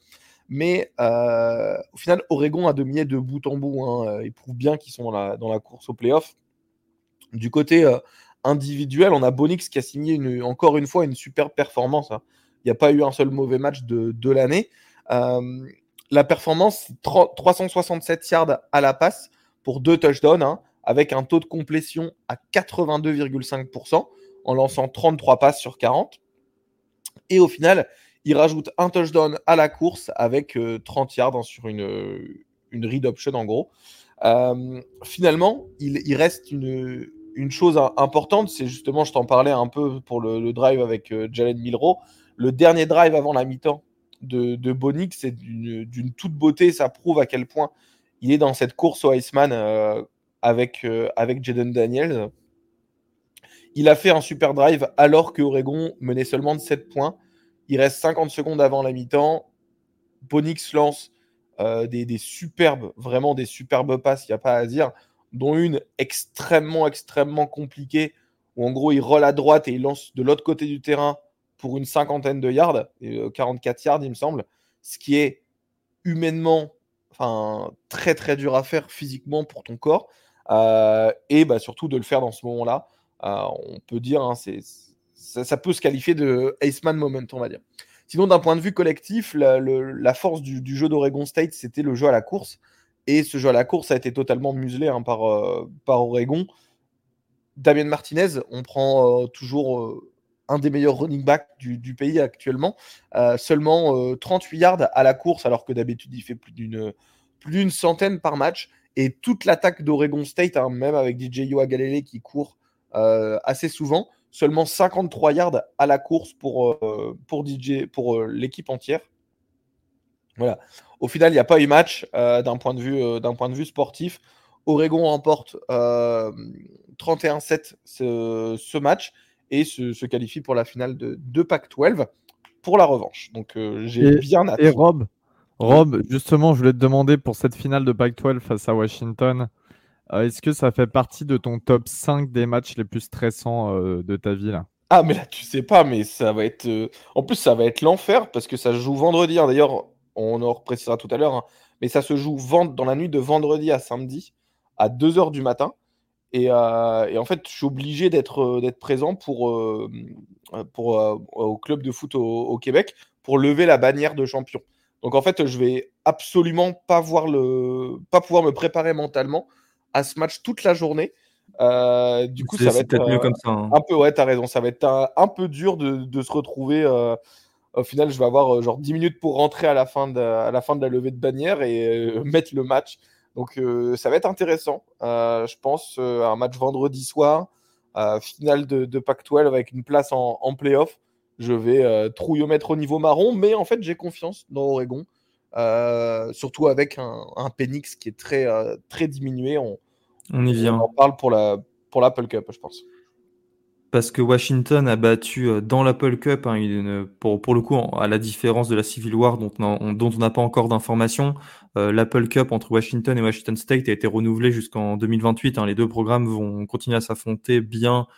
Mais au final, Oregon a dominé de bout en bout. Hein. Ils prouvent bien qu'ils sont dans la, course au playoff. Du côté individuel, on a Bonix qui a signé une, encore une fois une superbe performance. Hein. Il n'y a pas eu un seul mauvais match de, de l'année. la performance, 367 yards à la passe pour deux touchdowns, hein, avec un taux de complétion à 82,5% en lançant 33 passes sur 40. Et au final, il rajoute un touchdown à la course avec 30 euh, yards hein, sur une, une read option en gros. Euh, finalement, il, reste une, une, chose importante, c'est justement, je t'en parlais un peu pour le, drive avec euh, Jalen Milro. Le dernier drive avant la mi-temps de, de c'est d'une toute beauté. Ça prouve à quel point il est dans cette course au Iceman avec, avec Jaden Daniels. Il a fait un super drive alors que Oregon menait seulement de 7 points. Il reste 50 secondes avant la mi-temps. Bonix lance euh, des, superbes, vraiment des superbes passes, il n'y a pas à dire, dont une extrêmement, extrêmement compliquée, où en gros il roll à droite et il lance de l'autre côté du terrain pour une cinquantaine de yards, 44 euh, yards il me semble, ce qui est humainement enfin, très très dur à faire physiquement pour ton corps, euh, et bah, surtout de le faire dans ce moment-là. on peut dire, hein, c'est ça, peut se qualifier de Aceman moment, on va dire. Sinon, d'un point de vue collectif, la, force du, jeu d'Oregon State, c'était le jeu à la course. Et ce jeu à la course a été totalement muselé hein, par, euh, par Oregon. Damien Martinez, on prend euh, toujours euh, un des meilleurs running backs du, pays actuellement. seulement 38 yards à la course, alors que d'habitude, il fait plus d'une, plus d'une centaine par match. Et toute l'attaque d'Oregon State, hein, même avec DJ Galele qui court assez souvent, seulement 53 yards à la course pour, euh, pour DJ, pour euh, l'équipe entière. Voilà. Au final, il n'y a pas eu match euh, d'un point, de vue, d'un point de vue sportif. Oregon remporte 31-7 ce, match et se, qualifie pour la finale de, de Pac-12 pour la revanche. Donc j'ai bien hâte. Et Rob, Rob, justement, je voulais te demander pour cette finale de Pac-12 face à Washington, euh, est-ce que ça fait partie de ton top 5 des matchs les plus stressants euh, de ta vie là? Ah mais là tu sais pas, mais ça va être... Euh, en plus ça va être l'enfer parce que ça se joue vendredi. Hein. D'ailleurs, on en reprécisera tout à l'heure, hein. mais ça se joue dans la nuit de vendredi à samedi à 2h du matin. Et, en fait, je suis obligé d'être présent pour, pour au club de foot au, Québec pour lever la bannière de champion. Donc en fait, je vais absolument pas voir le, pas pouvoir me préparer mentalement à ce match toute la journée. Euh, du coup, ça va être mieux euh, comme ça, hein. un peu, ouais, t'as raison, ça va être un, peu dur de, se retrouver. Euh, au final, je vais avoir genre 10 minutes pour rentrer à la fin de, à la, fin de la levée de bannière et mettre le match. Donc, ça va être intéressant. je pense un match vendredi soir, finale de, de Pac-12 avec une place en, en playoff. Je vais trouillomètre au niveau marron, mais en fait, j'ai confiance dans Oregon. surtout avec un, un Penix qui est très, très diminué. On, on y vient. On en parle pour la pour l'Apple Cup, je pense. Parce que Washington a battu euh, dans l'Apple Cup, hein, pour, pour, le coup, à la différence de la Civil War dont on n'a pas encore d'informations, euh, l'Apple Cup entre Washington et Washington State a été renouvelé jusqu'en 2028. Hein. les deux programmes vont continuer à s'affronter bien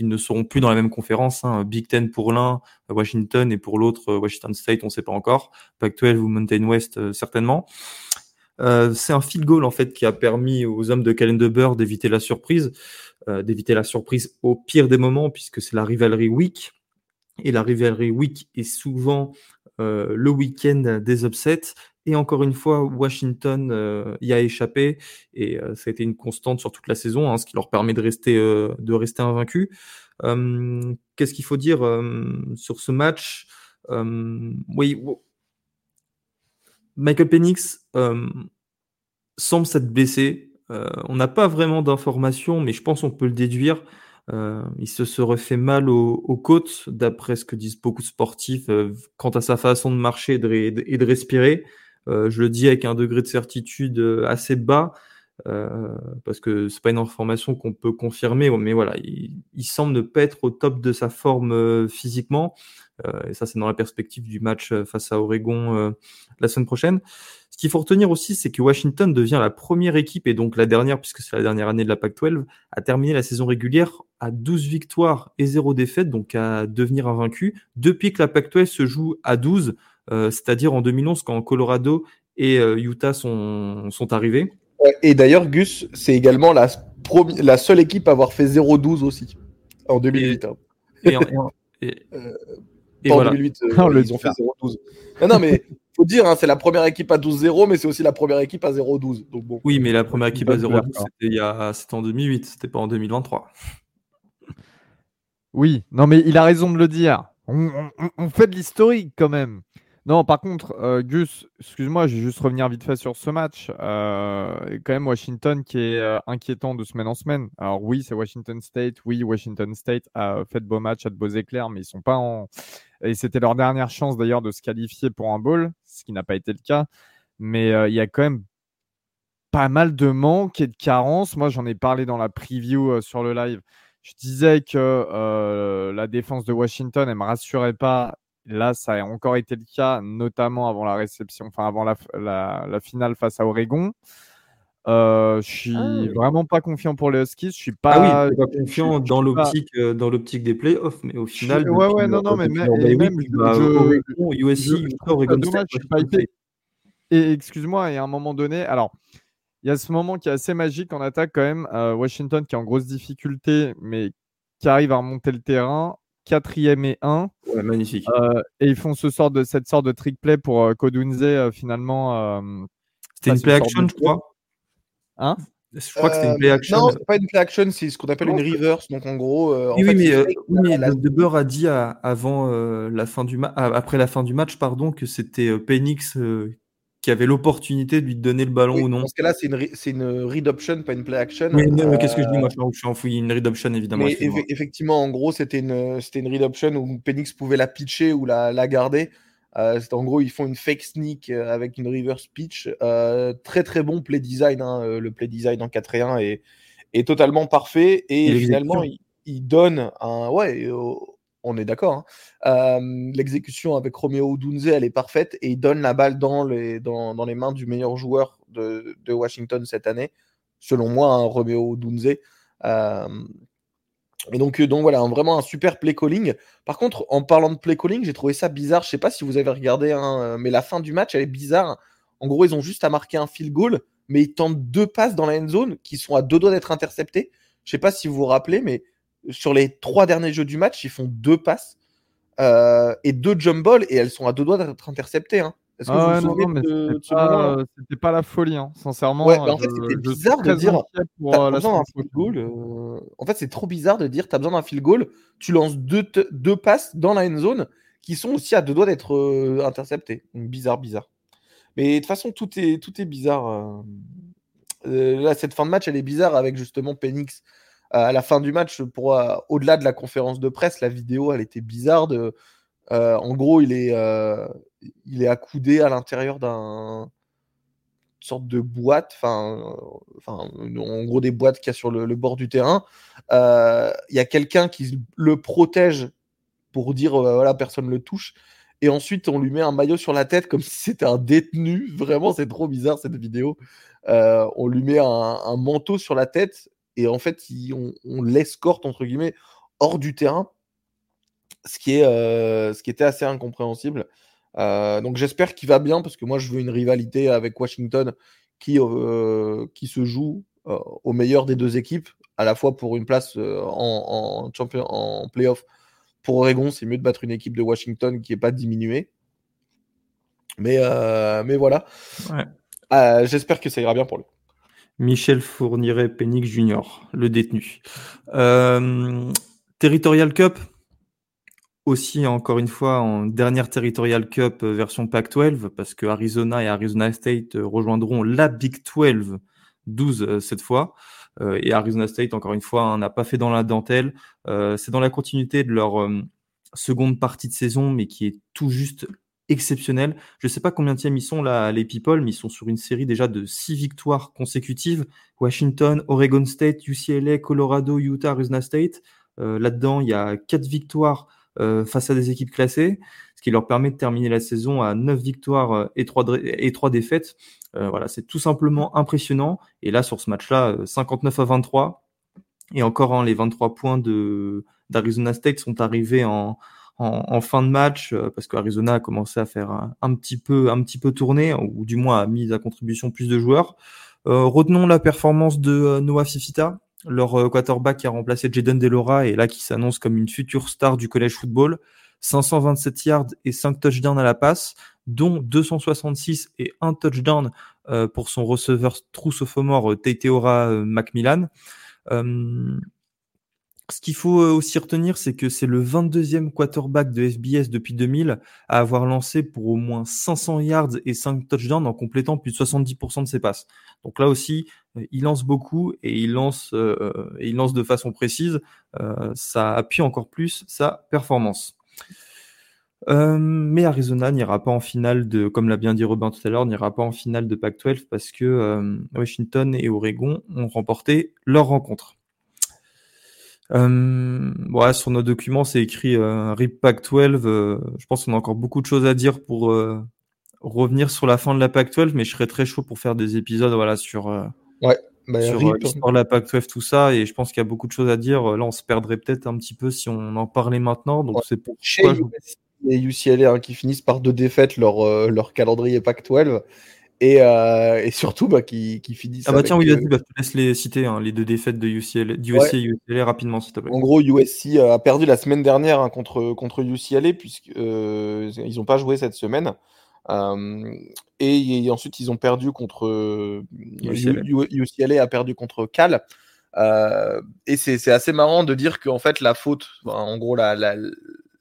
euh, qu'ils ne seront plus dans la même conférence. Hein. Big Ten pour l'un, Washington, et pour l'autre, Washington State, on ne sait pas encore. Pac-12 ou Mountain West, certainement. Euh, c'est un field goal en fait qui a permis aux hommes de Calendar d'éviter la surprise, euh, d'éviter la surprise au pire des moments puisque c'est la rivalry week et la rivalry week est souvent euh, le week-end des upsets. Et encore une fois, Washington y a échappé et ça a été une constante sur toute la saison, hein, ce qui leur permet de rester, de rester. Qu'est-ce qu'il faut dire sur ce match? Oui, Michael Penix euh, semble s'être blessé. Euh, on n'a pas vraiment d'informations, mais je pense qu'on peut le déduire. Euh, il se serait fait mal aux, côtes, d'après ce que disent beaucoup de sportifs, quant à sa façon de marcher et de, respirer. Je le dis avec un degré de certitude assez bas, parce que c'est pas une information qu'on peut confirmer, mais voilà, il, semble ne pas être au top de sa forme physiquement. Euh, et ça, c'est dans la perspective du match euh, face à Oregon euh, la semaine prochaine. Ce qu'il faut retenir aussi, c'est que Washington devient la première équipe, et donc la dernière, puisque c'est la dernière année de la PAC-12, à terminer la saison régulière à 12 victoires et 0 défaites, donc à devenir invaincu, depuis que la PAC-12 se joue à 12 c'est-à-dire en 2011 quand Colorado et Utah sont, sont arrivés. Et d'ailleurs, Gus, c'est également la, la seule équipe à avoir fait 0-12 aussi en 2008. Et, hein. et, en 2008, ils ont fait 0-12. Non, non, mais faut dire, hein, c'est la première équipe à 12-0, mais c'est aussi la première équipe à 0-12. bon. Oui, mais la première équipe à 0-12, c'était en 2008, c'était pas en 2023. Oui, non, mais il a raison de le dire. On, fait de l'historique quand même. Non, par contre, euh, Gus, excuse-moi, je vais juste revenir vite fait sur ce match. Euh, quand même, Washington qui est euh, inquiétant de semaine en semaine. Alors oui, c'est Washington State. Oui, Washington State a fait de beaux matchs, a de beaux éclairs, mais ils sont pas en. Et c'était leur dernière chance d'ailleurs de se qualifier pour un bowl, ce qui n'a pas été le cas. Mais il y a quand même pas mal de manques et de carences. Moi, j'en ai parlé dans la preview sur le live. Je disais que euh, la défense de Washington, elle ne me rassurait pas. Là, ça a encore été le cas, notamment avant la réception, enfin avant la, la, finale face à Oregon. Euh, je suis ah vraiment pas confiant pour les Huskies. Je suis pas, ah oui, pas confiant dans l'optique euh, dans l'optique des playoffs, mais au final. ouais, ouais, non, non, mais même, Oregon, USC, Oregon State, je suis pas Et excuse-moi, et à un moment donné, alors il y a ce moment qui est assez magique en attaque quand même. Euh, Washington qui est en grosse difficulté, mais qui arrive à remonter le terrain. Quatrième et 1. Ouais, magnifique. Euh, et ils font ce sort de, cette sorte de trick play pour euh, Kodunze finalement. C'était une play action, je crois. Hein? Je crois que c'était une play action. Non, c'est pas une play action, c'est ce qu'on appelle une reverse. Donc en gros. oui, oui, mais, oui, De a dit avant la fin du après la fin du match, pardon, que c'était Penix qui avait l'opportunité de lui donner le ballon ou non. Parce que là, c'est une, c'est une read option, pas une play action. Mais, qu'est-ce que je dis Moi, je suis enfouillé. Une read option, évidemment. Mais effectivement, en gros, c'était une, c'était une read option où Penix pouvait la pitcher ou la, la garder. Euh, en gros, ils font une fake sneak euh, avec une reverse pitch. Euh, très très bon play design. Hein, le play design en 4 et 1 est, est totalement parfait. Et, finalement, il, il, donne un. Ouais, on est d'accord. Hein. L'exécution avec Romeo Dunze, elle est parfaite et il donne la balle dans les, dans, les mains du meilleur joueur de, Washington cette année, selon moi, hein, Romeo Dunze. et donc, euh, donc voilà, vraiment un super play calling. Par contre, en parlant de play calling, j'ai trouvé ça bizarre. Je sais pas si vous avez regardé, hein, mais la fin du match, elle est bizarre. En gros, ils ont juste à marquer un field goal, mais ils tentent deux passes dans la end zone qui sont à deux doigts d'être interceptés. Je sais pas si vous vous rappelez, mais sur les trois derniers jeux du match, ils font deux passes euh, et deux jump balls et elles sont à deux doigts d'être interceptées. Hein. Est-ce que ah vous vous de, pas, C'était pas la folie, hein. sincèrement. Ouais, bah, en fait, c'était bizarre de dire. Euh, field goal. Euh, en fait, c'est trop bizarre de dire t'as besoin d'un field goal, tu lances deux, deux passes dans la end zone qui sont aussi à deux doigts d'être interceptées. bizarre, bizarre. Mais de toute façon, tout est, tout est bizarre. là, cette fin de match, elle est bizarre avec justement Penix à la fin du match, euh, au-delà de la conférence de presse, la vidéo, elle était bizarre. Euh, en gros, il est, euh, accoudé à l'intérieur d'un sorte de boîte, enfin, en gros des boîtes qu'il y a sur le, bord du terrain. Il y a quelqu'un qui le protège pour dire voilà personne le touche. Et ensuite, on lui met un maillot sur la tête comme si c'était un détenu. Vraiment, c'est trop bizarre cette vidéo. on lui met un, manteau sur la tête et en fait, on, l'escorte, entre guillemets, hors du terrain, ce qui, est, euh, ce qui était assez incompréhensible. Euh, donc j'espère qu'il va bien, parce que moi, je veux une rivalité avec Washington qui, euh, qui se joue au meilleur des deux équipes, à la fois pour une place en, en, champion, en playoff. Pour Oregon, c'est mieux de battre une équipe de Washington qui n'est pas diminuée. Mais, mais voilà. J'espère que ça ira bien pour lui. Michel Fourniret Pénix Junior, le détenu. Euh, Territorial Cup, aussi encore une fois en dernière Territorial Cup euh, version Pac-12, parce que Arizona et Arizona State euh, rejoindront la Big 12, 12 cette fois. et Arizona State, encore une fois, hein, n'a pas fait dans la dentelle. C'est dans la continuité de leur seconde partie de saison, mais qui est tout juste exceptionnel. Je ne sais pas combien de ils sont là, les People, mais ils sont sur une série déjà de six victoires consécutives. Washington, Oregon State, UCLA, Colorado, Utah, Arizona State. Euh, là-dedans, il y a quatre victoires euh, face à des équipes classées, ce qui leur permet de terminer la saison à neuf victoires euh, et trois, et trois défaites. voilà, c'est tout simplement impressionnant. Et là, sur ce match-là, 59 à 23. Et encore, hein, les 23 points d'Arizona State sont arrivés en, en, fin de match parce qu'Arizona a commencé à faire un, petit peu un petit peu tourner ou du moins a mis à contribution plus de joueurs. retenons la performance de Noah Fifita, leur quarterback qui a remplacé Jaden Delora et là qui s'annonce comme une future star du college football. 527 yards et 5 touchdowns à la passe, dont 266 et un touchdown euh, pour son receveur true sophomore Teiteora euh, Macmillan. Euh, ce qu'il faut aussi retenir, c'est que c'est le 22e quarterback de FBS depuis 2000 à avoir lancé pour au moins 500 yards et 5 touchdowns en complétant plus de 70% de ses passes. Donc là aussi, il lance beaucoup et il lance, et il lance de façon précise. ça appuie encore plus sa performance. Euh, mais Arizona n'ira pas en finale de, comme l'a bien dit Robin tout à l'heure, n'ira pas en finale de Pac-12 parce que euh, Washington et Oregon ont remporté leur rencontre. Euh, ouais, sur nos documents, c'est écrit euh, RIP Pac-12. je pense qu'on a encore beaucoup de choses à dire pour revenir sur la fin de la Pac-12, mais je serais très chaud pour faire des épisodes voilà, sur, ouais, bah, sur l'histoire de la Pac-12, tout ça. Et je pense qu'il y a beaucoup de choses à dire. Là, on se perdrait peut-être un petit peu si on en parlait maintenant. Donc, c'est pourquoi je et UCLA hein, qui finissent par deux défaites leur, euh, leur calendrier Pac-12 et, euh, et, surtout bah, qui, qui, finissent. Ah bah tiens, oui, vas-y, bah, je te laisse les citer, hein, les deux défaites de UCLA, d'USC et UCLA rapidement, s'il te plaît. En gros, USC a perdu la semaine dernière hein, contre, contre UCLA, puisqu'ils euh, n'ont pas joué cette semaine. Euh, et, et, ensuite, ils ont perdu contre. UCLA, UCLA a perdu contre Cal. Euh, et c'est assez marrant de dire qu'en fait, la faute, en gros, la, la,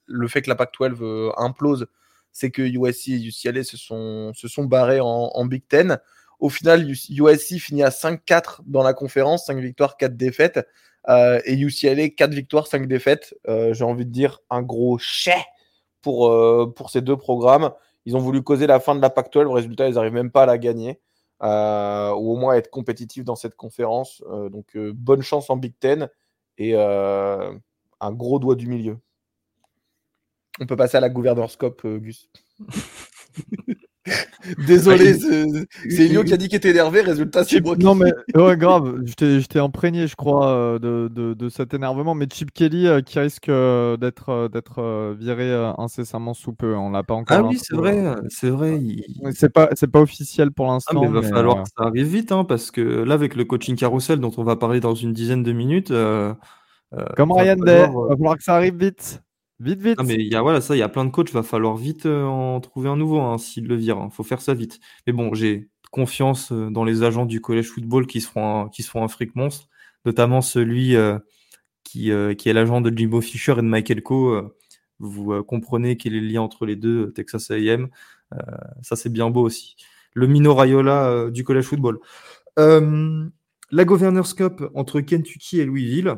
le fait que la PAC-12 euh, implose, c'est que USC et UCLA se sont, se sont barrés en, Big Ten. Au final, USC finit à 5-4 dans la conférence, 5 victoires, 4 défaites. Euh, et UCLA, 4 victoires, 5 défaites. Euh, j'ai envie de dire un gros chais pour, pour ces deux programmes. Ils ont voulu causer la fin de la PAC-12. Le résultat, ils n'arrivent même pas à la gagner. ou au moins être compétitifs dans cette conférence. donc, bonne chance en Big Ten. Et un gros doigt du milieu. On peut passer à la gouverneur scope, euh, Gus. Désolé, c'est Elio qui a dit qu'il était énervé, résultat c'est moi Non mais ouais grave, j'étais imprégné je crois euh, de, de, cet énervement, mais Chip Kelly euh, qui risque d'être viré incessamment sous peu, on l'a pas encore. Ah oui c'est vrai, c'est vrai. C'est pas officiel pour l'instant. Ah, mais il va falloir que ça arrive vite hein, parce que là avec le coaching carousel dont on va parler dans une dizaine de minutes. Comme Ryan Day, il va falloir que ça arrive vite. Vite, vite. mais il y a voilà ça, il y a plein de coachs, va falloir vite euh, en trouver un nouveau hein, s'il le vire. Il faut faire ça vite. Mais bon, j'ai confiance euh, dans les agents du collège football qui seront un, qui seront un fric monstre, notamment celui euh, qui, qui est l'agent de Jimbo Fisher et de Michael Coe. vous comprenez quel est le lien entre les deux, Texas A&M. ça c'est bien beau aussi. Le Mino Raiola du collège football. la Governor's Cup entre Kentucky et Louisville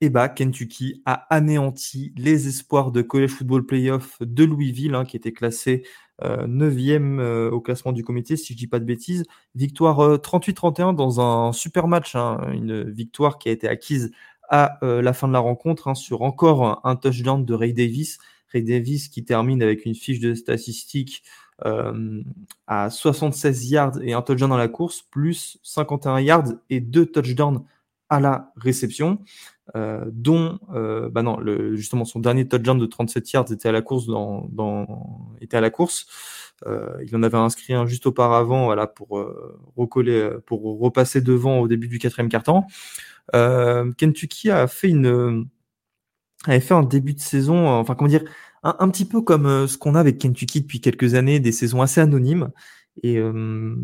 et bah, Kentucky a anéanti les espoirs de College Football Playoff de Louisville, hein, qui était classé 9e euh, euh, au classement du comité, si je dis pas de bêtises. Victoire 38-31 euh, dans un super match, hein, une victoire qui a été acquise à la fin de la rencontre hein, sur encore un, touchdown de Ray Davis. Ray Davis qui termine avec une fiche de statistiques à 76 yards et un touchdown dans la course, plus 51 yards et deux touchdowns à la réception. Euh, dont euh, bah non, le, justement son dernier touchdown de 37 yards était à la course dans, dans était à la course. Euh, il en avait inscrit un juste auparavant, voilà, pour euh, recoller, pour repasser devant au début du quatrième quart-temps. Kentucky a fait une avait fait un début de saison, enfin comment dire, un, un petit peu comme ce qu'on a avec Kentucky depuis quelques années, des saisons assez anonymes. Et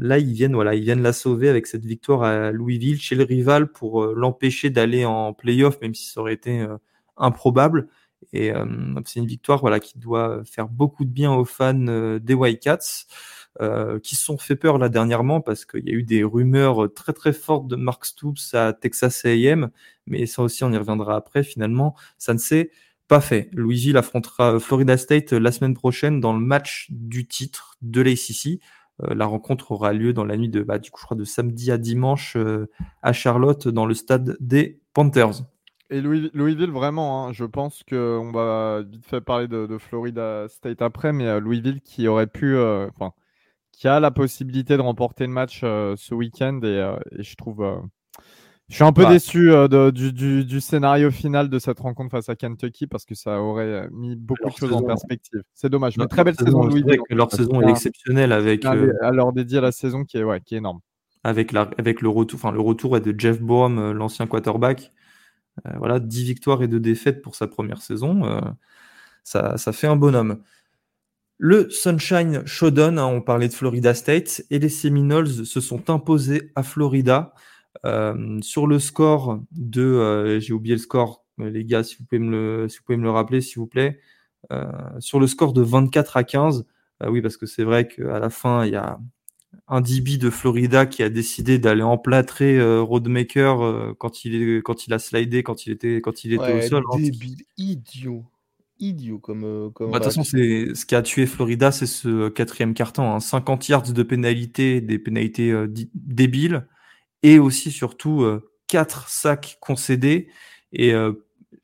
là, ils viennent, voilà, ils viennent la sauver avec cette victoire à Louisville chez le rival pour l'empêcher d'aller en playoff, même si ça aurait été improbable. Et c'est une victoire, voilà, qui doit faire beaucoup de bien aux fans des Wildcats, euh, qui se sont fait peur là dernièrement parce qu'il y a eu des rumeurs très très fortes de Mark Stoops à Texas A&M, mais ça aussi on y reviendra après. Finalement, ça ne s'est pas fait. Louisville affrontera Florida State la semaine prochaine dans le match du titre de l'ACC. Euh, la rencontre aura lieu dans la nuit de, bah, du coup, je crois, de samedi à dimanche euh, à Charlotte, dans le stade des Panthers. Et Louisville, vraiment, hein, je pense qu'on va vite fait parler de, Florida State après, mais euh, Louisville qui aurait pu, qui a la possibilité de remporter le match ce week-end et, je trouve, Je suis un peu déçu de, du, scénario final de cette rencontre face à Kentucky parce que ça aurait mis beaucoup de choses en perspective. C'est dommage. Mais très belle saison, Louis. leur saison est exceptionnelle avec. Alors dédié à la saison qui est, ouais, qui est énorme. Avec, la, avec le retour, enfin le retour de Jeff Bohm, l'ancien quarterback. voilà, 10 victoires et 2 défaites pour sa première saison. ça, ça fait un bonhomme. Le Sunshine Showdown, hein, on parlait de Florida State, et les Seminoles se sont imposés à Florida euh, sur le score de, euh, j'ai oublié le score, euh, les gars, si vous pouvez me le, si vous pouvez me le rappeler, s'il vous plaît, sur le score de 24 à 15. oui, parce que c'est vrai qu'à la fin, il y a un DB de Florida qui a décidé d'aller emplâtrer Roadmaker quand il est, quand il a slidé, quand il était, quand il était au sol. Hein. Débile, idiot idiot comme. Euh, comme bah, de toute façon, c'est ce qui a tué Florida, c'est ce quatrième carton. Hein. 50 yards de pénalité, des pénalités euh, débiles, et aussi surtout euh, 4 sacs concédés. Et euh,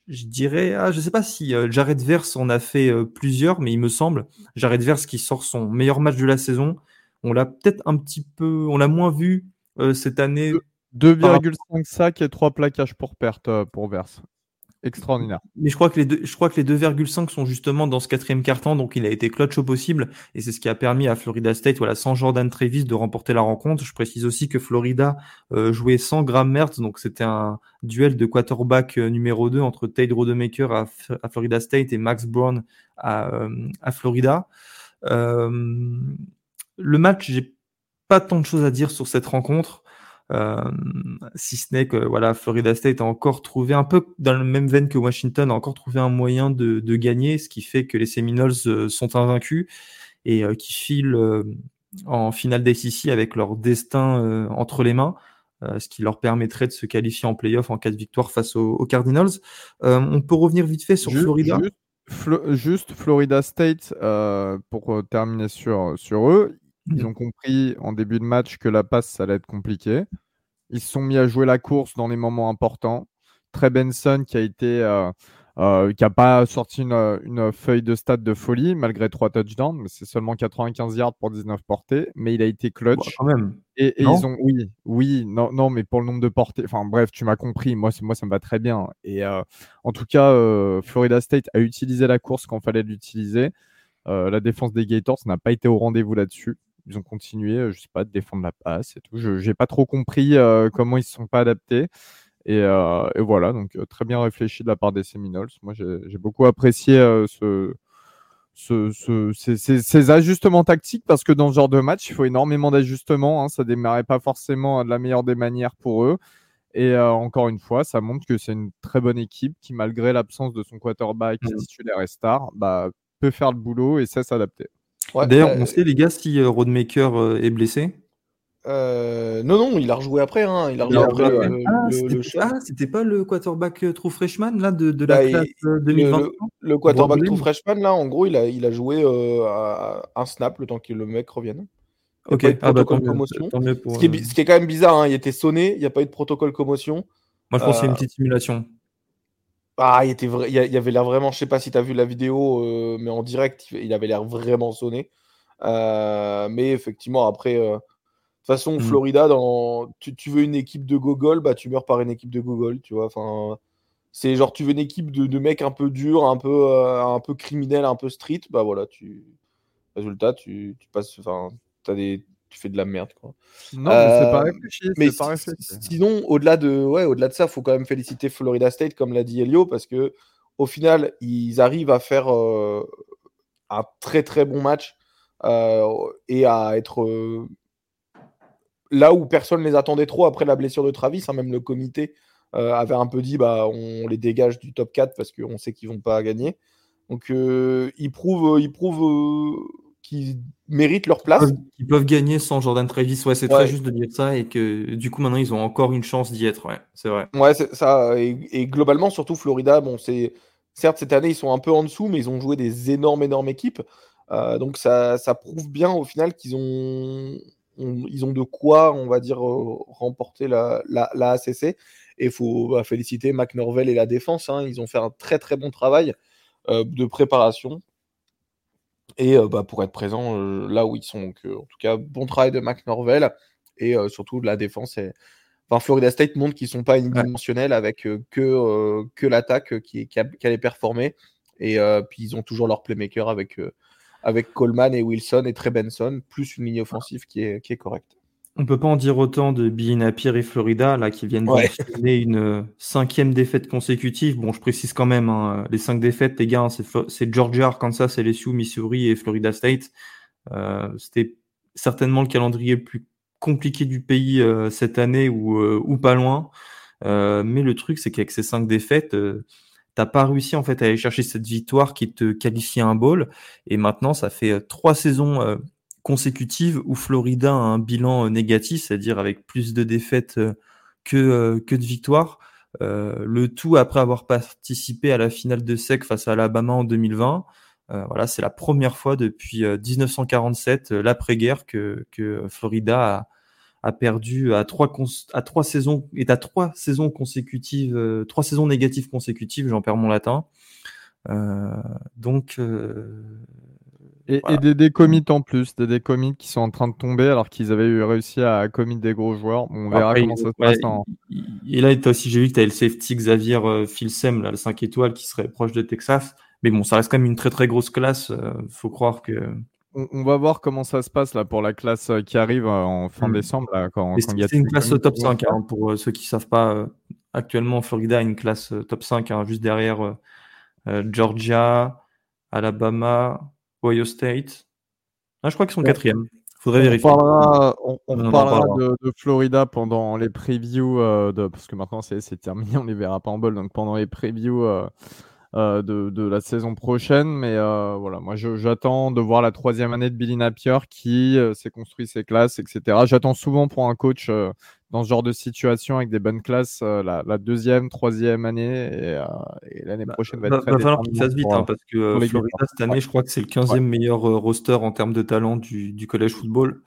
je dirais, ah, je sais pas si Jared Verse en a fait plusieurs, mais il me semble, Jared Verse qui sort son meilleur match de la saison, on l'a peut-être un petit peu, on l'a moins vu cette année. 2,5 sacs et 3 plaquages pour perte pour Verse extraordinaire. Mais je crois que les deux, je crois que les 2,5 sont justement dans ce quatrième carton, donc il a été clutch au possible, et c'est ce qui a permis à Florida State, voilà, sans Jordan Travis, de remporter la rencontre. Je précise aussi que Florida euh, jouait sans Graham Mertz, donc c'était un duel de quarterback euh, numéro 2 entre Tate Rodemaker à, à, Florida State et Max Brown à, euh, à Florida. le match, j'ai pas tant de choses à dire sur cette rencontre. Euh, si ce n'est que voilà, Florida State a encore trouvé, un peu dans le même veine que Washington, a encore trouvé un moyen de, de gagner, ce qui fait que les Seminoles euh, sont invaincus et euh, qui filent en finale d'ACC avec leur destin entre les mains. ce qui leur permettrait de se qualifier en playoff en cas de victoire face aux, Cardinals. on peut revenir vite fait sur Florida. Juste, Florida State, pour terminer sur, sur eux, ils ont compris en début de match que la passe, ça allait être compliqué. Ils se sont mis à jouer la course dans les moments importants. Trey Benson qui a été euh, euh, qui n'a pas sorti une, feuille de stade de folie malgré trois touchdowns, mais c'est seulement 95 yards pour 19 portées, mais il a été clutch. quand même. Et, ils ont, oui, oui, non, non, mais pour le nombre de portées, enfin bref, tu m'as compris. Moi, moi, ça me va très bien. Et euh, en tout cas, Florida State a utilisé la course quand fallait l'utiliser. la défense des Gators n'a pas été au rendez-vous là-dessus ils ont continué, je sais pas, de défendre la passe et tout. Je n'ai pas trop compris comment ils ne se sont pas adaptés. Et, voilà, donc très bien réfléchi de la part des Seminoles. Moi, j'ai beaucoup apprécié ce, ces, ajustements tactiques parce que dans ce genre de match, il faut énormément d'ajustements. Hein. Ça démarrait pas forcément de la meilleure des manières pour eux. Et encore une fois, ça montre que c'est une très bonne équipe qui, malgré l'absence de son quarterback mmh. titulaire et star, bah, peut faire le boulot et sait s'adapter. D'ailleurs, on sait, les gars, si euh, Roadmaker euh, est blessé euh, non, non, il a rejoué après. Hein. Il a rejoué après le, ah, ah, c'était pas le quarterback true freshman là, de, de la bah, classe 2020 Le, quarterback true freshman, là, en gros, il a, il a joué un snap le temps que le mec revienne. Ok, ah, bah, commotion. ce, qui est, ce, qui est, quand même bizarre, hein. il était sonné, il n'y a pas eu de protocole commotion. Moi, je pense que c'est une petite simulation. Ah, il, était il y avait l'air vraiment, je sais pas si tu as vu la vidéo, euh, mais en direct, il avait l'air vraiment sonné. Euh, mais effectivement, après, euh, de toute façon, mmh. Florida, dans... Tu, veux une équipe de Gogol, bah tu meurs par une équipe de Gogol, tu vois. Enfin, c'est genre, tu veux une équipe de, de mecs un peu durs, un peu, un peu criminels, un peu street, bah voilà, tu. Résultat, tu, tu passes. Enfin, as des tu fais de la merde. Quoi. Non, mais c'est pas euh, réfléchi. Mais pas sinon, au-delà de, ouais, au-delà de ça, il faut quand même féliciter Florida State, comme l'a dit Elio, parce que au final, ils arrivent à faire euh, un très très bon match euh, et à être là où personne ne les attendait trop après la blessure de Travis. Hein, même le comité avait un peu dit bah, on les dégage du top 4 parce qu'on sait qu'ils vont pas gagner. Donc ils prouvent, ils prouvent qui méritent leur place. Ils peuvent gagner sans Jordan Travis. Ouais, c'est très juste de dire ça et que du coup maintenant ils ont encore une chance d'y être. Ouais, c'est vrai. Ouais, c'est ça. Et, globalement, surtout Florida, bon, c'est certes cette année ils sont un peu en dessous, mais ils ont joué des énormes, énormes équipes. Euh, donc ça, ça, prouve bien au final qu'ils ont, ils ont de quoi, on va dire, euh, remporter la, la, la ACC. Et il faut bah, féliciter McNorvell et la défense. Hein. Ils ont fait un très très bon travail euh, de préparation et bah, pour être présent là où ils sont. Donc, en tout cas, bon travail de Mac Norvel et surtout de la défense est Enfin, Florida State montre qu'ils sont pas unidimensionnels avec que, que l'attaque qui, qui, qui, allait performer. Et puis ils ont toujours leur playmaker avec, avec Coleman et Wilson et Trey Benson, plus une ligne offensive qui est, qui est correcte. On peut pas en dire autant de Napier et Florida, là, qui viennent ouais. une euh, cinquième défaite consécutive. Bon, je précise quand même, hein, les cinq défaites, les gars, hein, c'est Georgia, Arkansas, LSU, Missouri et Florida State. Euh, C'était certainement le calendrier le plus compliqué du pays euh, cette année ou, euh, ou pas loin. Euh, mais le truc, c'est qu'avec ces cinq défaites, t'as pas réussi en fait à aller chercher cette victoire qui te qualifie à un bowl. Et maintenant, ça fait trois saisons consécutive où Florida a un bilan euh, négatif, c'est-à-dire avec plus de défaites euh, que, euh, que de victoires. le tout après avoir participé à la finale de SEC face à Alabama en 2020. voilà, c'est la première fois depuis 1947, l'après-guerre, que, que Florida a, a perdu à trois, à trois saisons, est à trois saisons consécutives, trois saisons négatives consécutives, j'en perds mon latin. Euh, donc, et, des décommits en plus, des décommits qui sont en train de tomber alors qu'ils avaient eu réussi à commit des gros joueurs. on verra comment ça se passe. En... Et là, aussi, j'ai vu que tu as le safety Xavier euh, Filsem, là, le 5 étoiles, qui serait proche de Texas. Mais bon, ça reste quand même une très très grosse classe. Euh, faut croire que. On, va voir comment ça se passe là pour la classe euh, qui arrive en fin hmm. décembre. Là, quand, c'est une classe top 5 hein, pour ceux qui savent pas. actuellement, Florida a une classe top 5 hein, juste derrière Georgia, Alabama, Ohio State. Ah, je crois qu'ils sont quatrième. Faudrait vérifier. on, parlera, de, Florida pendant les previews, euh, de, parce que maintenant c'est terminé, on les verra pas en bol, donc pendant les previews euh, euh, de, de, la saison prochaine. Mais voilà, moi j'attends de voir la troisième année de Billy Napier qui s'est construit ses classes, etc. J'attends souvent pour un coach dans ce genre de situation avec des bonnes classes euh, la, deuxième, troisième année et, euh, l'année bah, prochaine va être très Va falloir qu'il fasse vite hein, parce que euh, Florida cette année, je crois que c'est le 15e meilleur roster en termes de talent du, du collège football.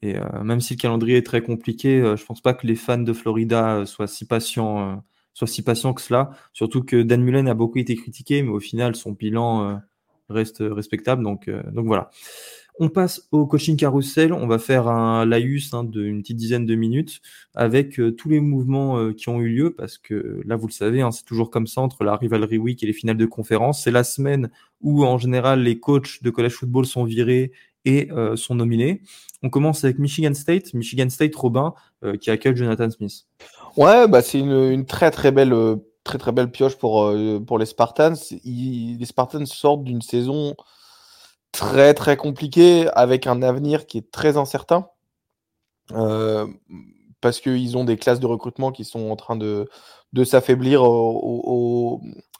Et même si le calendrier est très compliqué, je pense pas que les fans de Florida soient si patients, soient si patients que cela. Surtout que Dan Mullen a beaucoup été critiqué, mais au final, son bilan reste respectable. Donc, donc voilà. On passe au coaching carousel. On va faire un laïus hein, d'une petite dizaine de minutes avec euh, tous les mouvements euh, qui ont eu lieu parce que là, vous le savez, hein, c'est toujours comme ça entre la rivalry week et les finales de conférence. C'est la semaine où en général les coachs de college football sont virés et euh, sont nominés. On commence avec Michigan State. Michigan State, Robin, qui accueille Jonathan Smith. Ouais, bah c'est une, très très belle très très belle pioche pour les Spartans. les Spartans sortent d'une saison très très compliqué avec un avenir qui est très incertain. Euh, parce qu'ils ont des classes de recrutement qui sont en train de, de s'affaiblir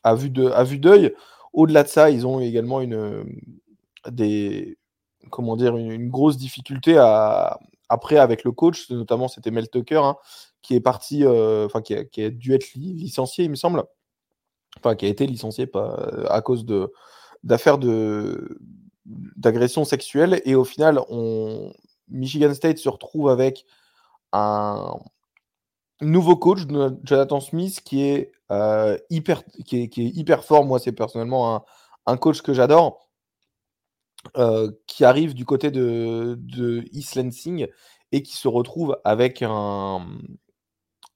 à vue d'œil. Au-delà de ça, ils ont également une, des, comment dire, une, grosse difficulté après avec le coach, notamment c'était Mel Tucker, hein, qui est parti, euh, enfin qui, a, dû être licencié, il me semble. Enfin, qui a été licencié pas, à cause d'affaires de, d'agression sexuelle. Et au final, on... Michigan State se retrouve avec un nouveau coach, Jonathan Smith, qui est, euh, hyper, qui fort. Moi, c'est personnellement un, coach que j'adore. Euh, qui arrive du côté de, de East Lansing et qui se retrouve avec un.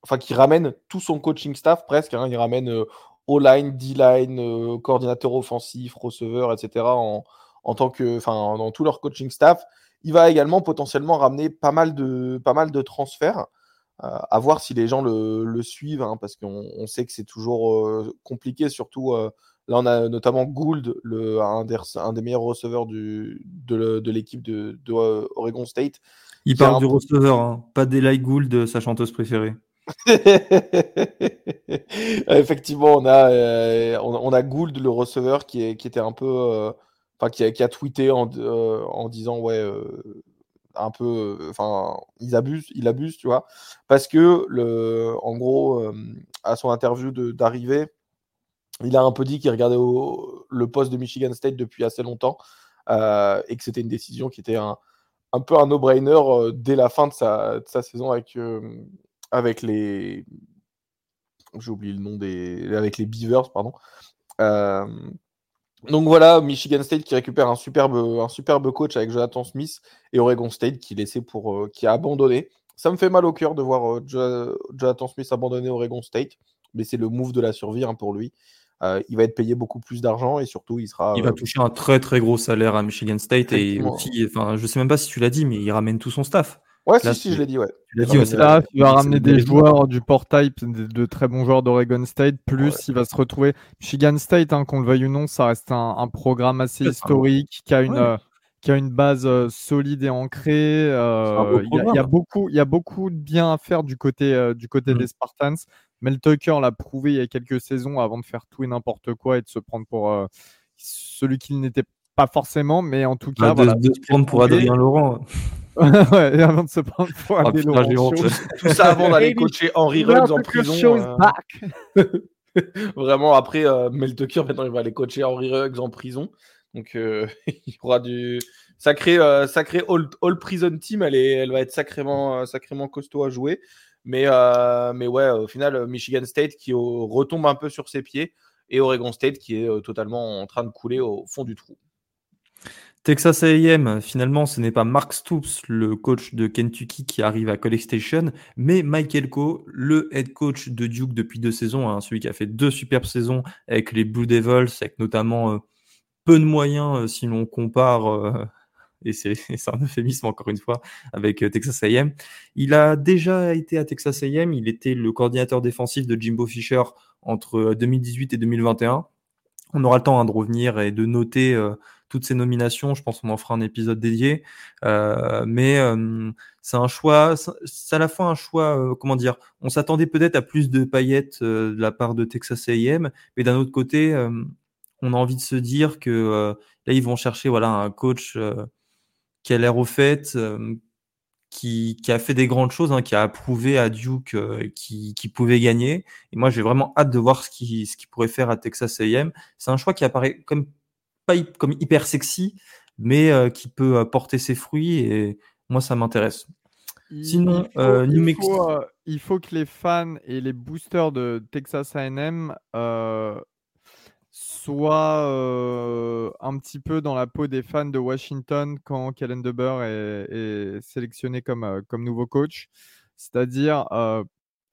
Enfin, qui ramène tout son coaching staff presque. Hein. il ramène euh, O-line, D-line, coordinateur offensif, receveur, etc. en tant que, enfin, dans tout leur coaching staff. Il va également potentiellement ramener pas mal de, pas mal de transferts. Euh, à voir si les gens le, suivent, hein, parce qu'on sait que c'est toujours euh, compliqué, surtout euh, là on a notamment Gould, le, un, des, un des meilleurs receveurs du, de, l'équipe de, Oregon State. Il parle du receveur, hein, pas d'Eli Gould, sa chanteuse préférée. Effectivement, on a, on, a Gould, le receveur, qui, est, qui était un peu enfin qui, a tweeté en, euh, disant ouais euh, un peu enfin ils abusent il abuse tu vois. Parce que le en gros euh, à son interview d'arrivée il a un peu dit qu'il regardait le poste de Michigan State depuis assez longtemps et que c'était une décision qui était un, un peu un no-brainer dès la fin de sa, de sa saison avec, avec les j'ai oublié le nom des avec les Beavers pardon donc voilà, Michigan State qui récupère un superbe, un superbe coach avec Jonathan Smith et Oregon State qui, laissé pour, euh, qui a abandonné Ça me fait mal au cœur de voir Jonathan Smith abandonner Oregon State, mais c'est le move de la survie hein, pour lui. il va être payé beaucoup plus d'argent et surtout il sera. Il va toucher un très très gros salaire à Michigan State et aussi, enfin, je sais même pas si tu l'as dit, mais il ramène tout son staff. Ouais, si, si, je l'ai dit, ouais. Tu l'as dit, Là, il va ramener des joueurs du port type, de, très bons joueurs d'Oregon State, plus il va se retrouver. Michigan State, hein, qu'on le veuille ou non, ça reste un, programme assez historique, qui a une, euh, qui a une base euh, solide et ancrée. Euh, il y, a beaucoup, il y a beaucoup de bien à faire du côté, du côté mm. des Spartans. Mel Tucker l'a prouvé il y a quelques saisons avant de faire tout et n'importe quoi et de se prendre pour celui qu'il n'était pas forcément, mais en tout cas. Bah, voilà, de, se prendre pour Adrien Laurent. ouais, avant de se prendre pour oh, Tout ça avant d'aller coacher Henri Ruggs en prison. Euh... Vraiment, après, euh, Mel Tucker, maintenant, il va aller coacher Henri Ruggs en prison. Donc, euh, il y aura du sacré, euh, sacré all, all, Prison Team. Elle, est, elle va être sacrément, sacrément costaud à jouer. Mais, mais ouais, au final, Michigan State qui retombe un peu sur ses pieds et Oregon State qui est totalement en train de couler au fond du trou. Texas A&M, finalement, ce n'est pas Mark Stoops, le coach de Kentucky, qui arrive à College Station, mais Mike Elko, le head coach de Duke depuis deux saisons, hein, celui qui a fait deux superbes saisons avec les Blue Devils, avec notamment euh, peu de moyens euh, si l'on compare, euh, et c'est un euphémisme encore une fois, avec Texas A&M. Il a déjà été à Texas A&M, il était le coordinateur défensif de Jimbo Fisher entre 2018 et 2021. On aura le temps hein, de revenir et de noter toutes ces nominations. Je pense qu'on en fera un épisode dédié. Euh, mais euh, c'est un choix, c'est à la fois un choix, euh, comment dire, on s'attendait peut-être à plus de paillettes de la part de Texas A&M, mais d'un autre côté, on a envie de se dire que là, ils vont chercher voilà, un coach qui a l'air au fait, qui, qui, a fait des grandes choses, hein, qui a approuvé à Duke qui, qui, pouvait gagner. Et moi, j'ai vraiment hâte de voir ce qu'il ce qui pourrait faire à Texas A&M. C'est un choix qui apparaît comme pas comme hyper sexy, mais euh, qui peut euh, porter ses fruits et moi ça m'intéresse. Sinon, euh, New Mexico. il faut que les fans et les boosters de Texas AM soient un petit peu dans la peau des fans de Washington quand Kellen DeBur est, est sélectionné comme, comme nouveau coach. C'est-à-dire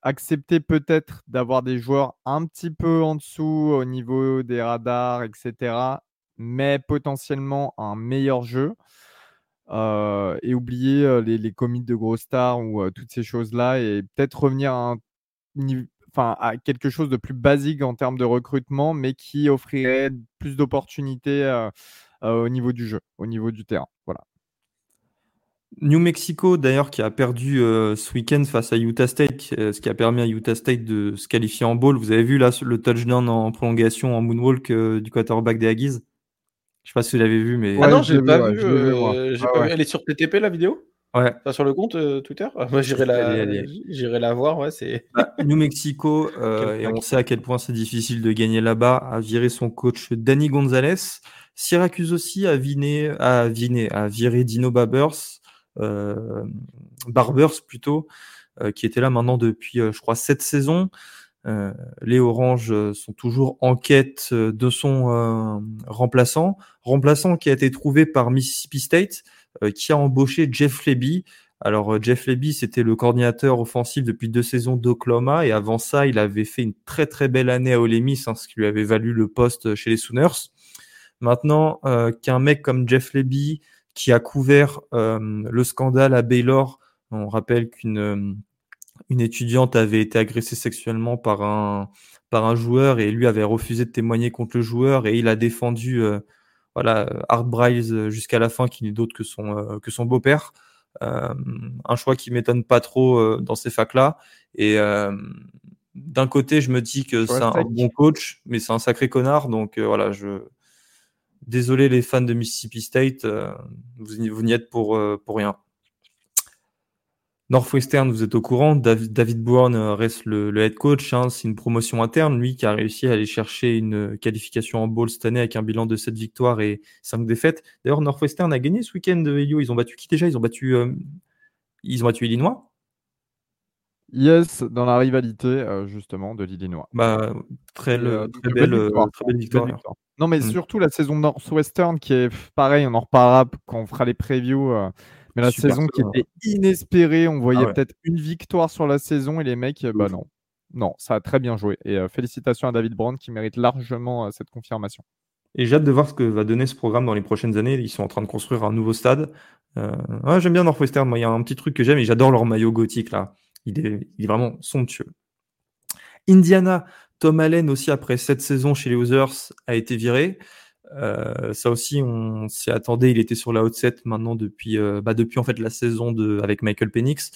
accepter peut-être d'avoir des joueurs un petit peu en dessous au niveau des radars, etc mais potentiellement un meilleur jeu. Euh, et oublier les, les, commits de gros stars ou toutes ces choses-là et peut-être revenir à, à quelque chose de plus basique en termes de recrutement, mais qui offrirait plus d'opportunités au niveau du jeu, au niveau du terrain. Voilà. New Mexico, d'ailleurs, qui a perdu ce week-end face à Utah State, ce qui a permis à Utah State de se qualifier en bowl. Vous avez vu là le touchdown en prolongation en moonwalk du quarterback des Aggies je sais pas si vous l'avez vu, mais. Ah non, j'ai pas, vu, euh, ah pas vu. Elle est sur TTP la vidéo? Ouais. Pas sur le compte euh, Twitter? Ah, Moi, j'irai la, j'irai la voir. Ouais, c'est. Bah, New Mexico, euh, et on sait à quel point c'est difficile de gagner là-bas, a viré son coach Danny Gonzalez. Syracuse aussi a, viné, a, viné, a viré Dino Barbers, Barbers plutôt, qui était là maintenant depuis, je crois, sept saisons. Euh, les Oranges euh, sont toujours en quête euh, de son remplaçant, remplaçant qui a été trouvé par Mississippi State, qui a embauché Jeff Leby. Alors Jeff Leby, c'était le coordinateur offensif depuis deux saisons d'Oklahoma, et avant ça, il avait fait une très très belle année à Ole Miss, hein, ce qui lui avait valu le poste chez les Sooners. Maintenant, qu'un mec comme Jeff Leby, qui a couvert le scandale à Baylor, on rappelle qu'une une étudiante avait été agressée sexuellement par un, par un joueur et lui avait refusé de témoigner contre le joueur et il a défendu euh, voilà, Art Bryce euh, jusqu'à la fin, qui n'est d'autre que son, euh, que son beau-père. un choix qui m'étonne pas trop dans ces facs-là. Et d'un côté, je me dis que c'est un bon coach, mais c'est un sacré connard. Donc voilà, je. Désolé les fans de Mississippi State, vous, vous n'y êtes pour, pour rien. Northwestern, vous êtes au courant, David, Bourne euh, reste le, head coach. Hein, c'est une promotion interne, lui qui a réussi à aller chercher une qualification en bowl cette année avec un bilan de 7 victoires et 5 défaites. D'ailleurs, Northwestern a gagné ce week-end, Elio. Ils ont battu qui déjà? Ils ont battu, euh, ils ont battu Illinois? Yes, dans la rivalité euh, justement de l'Illinois. Bah, très, très, belle, victoire. Non, mais mm. surtout la saison Northwestern qui est pareil, on en reparlera quand on fera les previews Mais la saison qui était inespérée, on voyait ah peut-être une victoire sur la saison et les mecs, bah non. Non, ça a très bien joué. Et félicitations à David Brown qui mérite largement cette confirmation. Et j'ai hâte de voir ce que va donner ce programme dans les prochaines années. Ils sont en train de construire un nouveau stade. Euh, j'aime bien Northwestern. Moi, il y a un petit truc que j'aime et j'adore leur maillot gothique là. Il est, il est vraiment somptueux. Indiana, Tom Allen aussi après cette saison chez les Others a été viré. Euh, ça aussi, on s'y attendait. Il était sur la haute set maintenant depuis, euh, bah depuis en fait la saison de avec Michael Penix.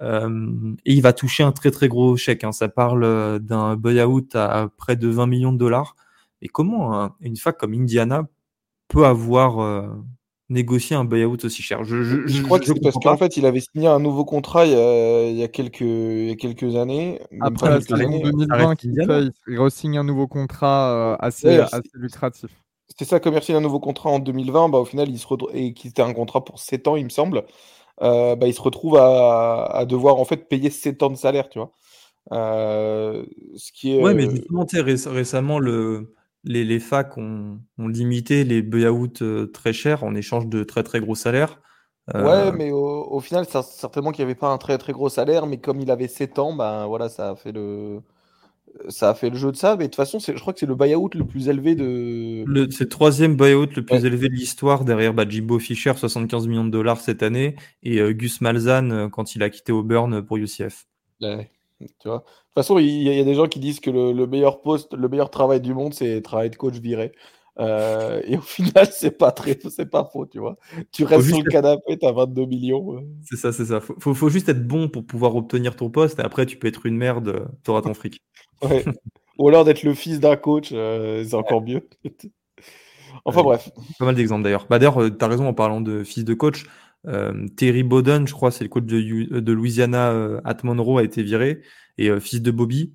Euh, et il va toucher un très très gros chèque. Hein. Ça parle euh, d'un buyout à près de 20 millions de dollars. Et comment une fac comme Indiana peut avoir euh, négocié un buyout aussi cher? Je, je, je crois que c'est parce qu'en fait, il avait signé un nouveau contrat il y a, il y a quelques, il y a quelques années. Après la saison 2020, il, re-signe un nouveau contrat euh, assez, assez lucratif. C'est ça, comme il un nouveau contrat en 2020, bah, au final, il se retrouve, et qui était un contrat pour 7 ans, il me semble, euh, bah, il se retrouve à, à, devoir en fait payer 7 ans de salaire, tu vois. Euh, ce qui est, ouais, mais justement, récemment, le, les, les facs ont, ont, limité les buyouts euh, très chers en échange de très très gros salaires. Euh, ouais, mais au, au final, certainement qu'il n'y avait pas un très très gros salaire, mais comme il avait 7 ans, ben voilà, ça a fait le ça a fait le jeu de ça, mais de toute façon, je crois que c'est le buyout le plus élevé de. C'est le troisième buyout le plus élevé de l'histoire derrière bah, Jimbo Fisher, 75 millions de dollars cette année, et euh, Gus Malzahn quand il a quitté Auburn pour UCF. Ouais. Tu vois. De toute façon, il y, a des gens qui disent que le, meilleur poste, le meilleur travail du monde, c'est travailler de coach viré. Euh, et au final, c'est pas très, c'est pas faux, tu vois. Tu restes sur le canapé, t'as 22 millions. C'est ça, c'est ça. Faut, faut, juste être bon pour pouvoir obtenir ton poste. Et après, tu peux être une merde, t'auras ton fric. Ou alors d'être le fils d'un coach, euh, c'est encore mieux. enfin bref. Pas mal d'exemples d'ailleurs. Bah, d'ailleurs, euh, t'as raison en parlant de fils de coach. Euh, Terry Bowden, je crois, c'est le coach de, euh, de Louisiana euh, at Monroe, a été viré, et fils de Bobby.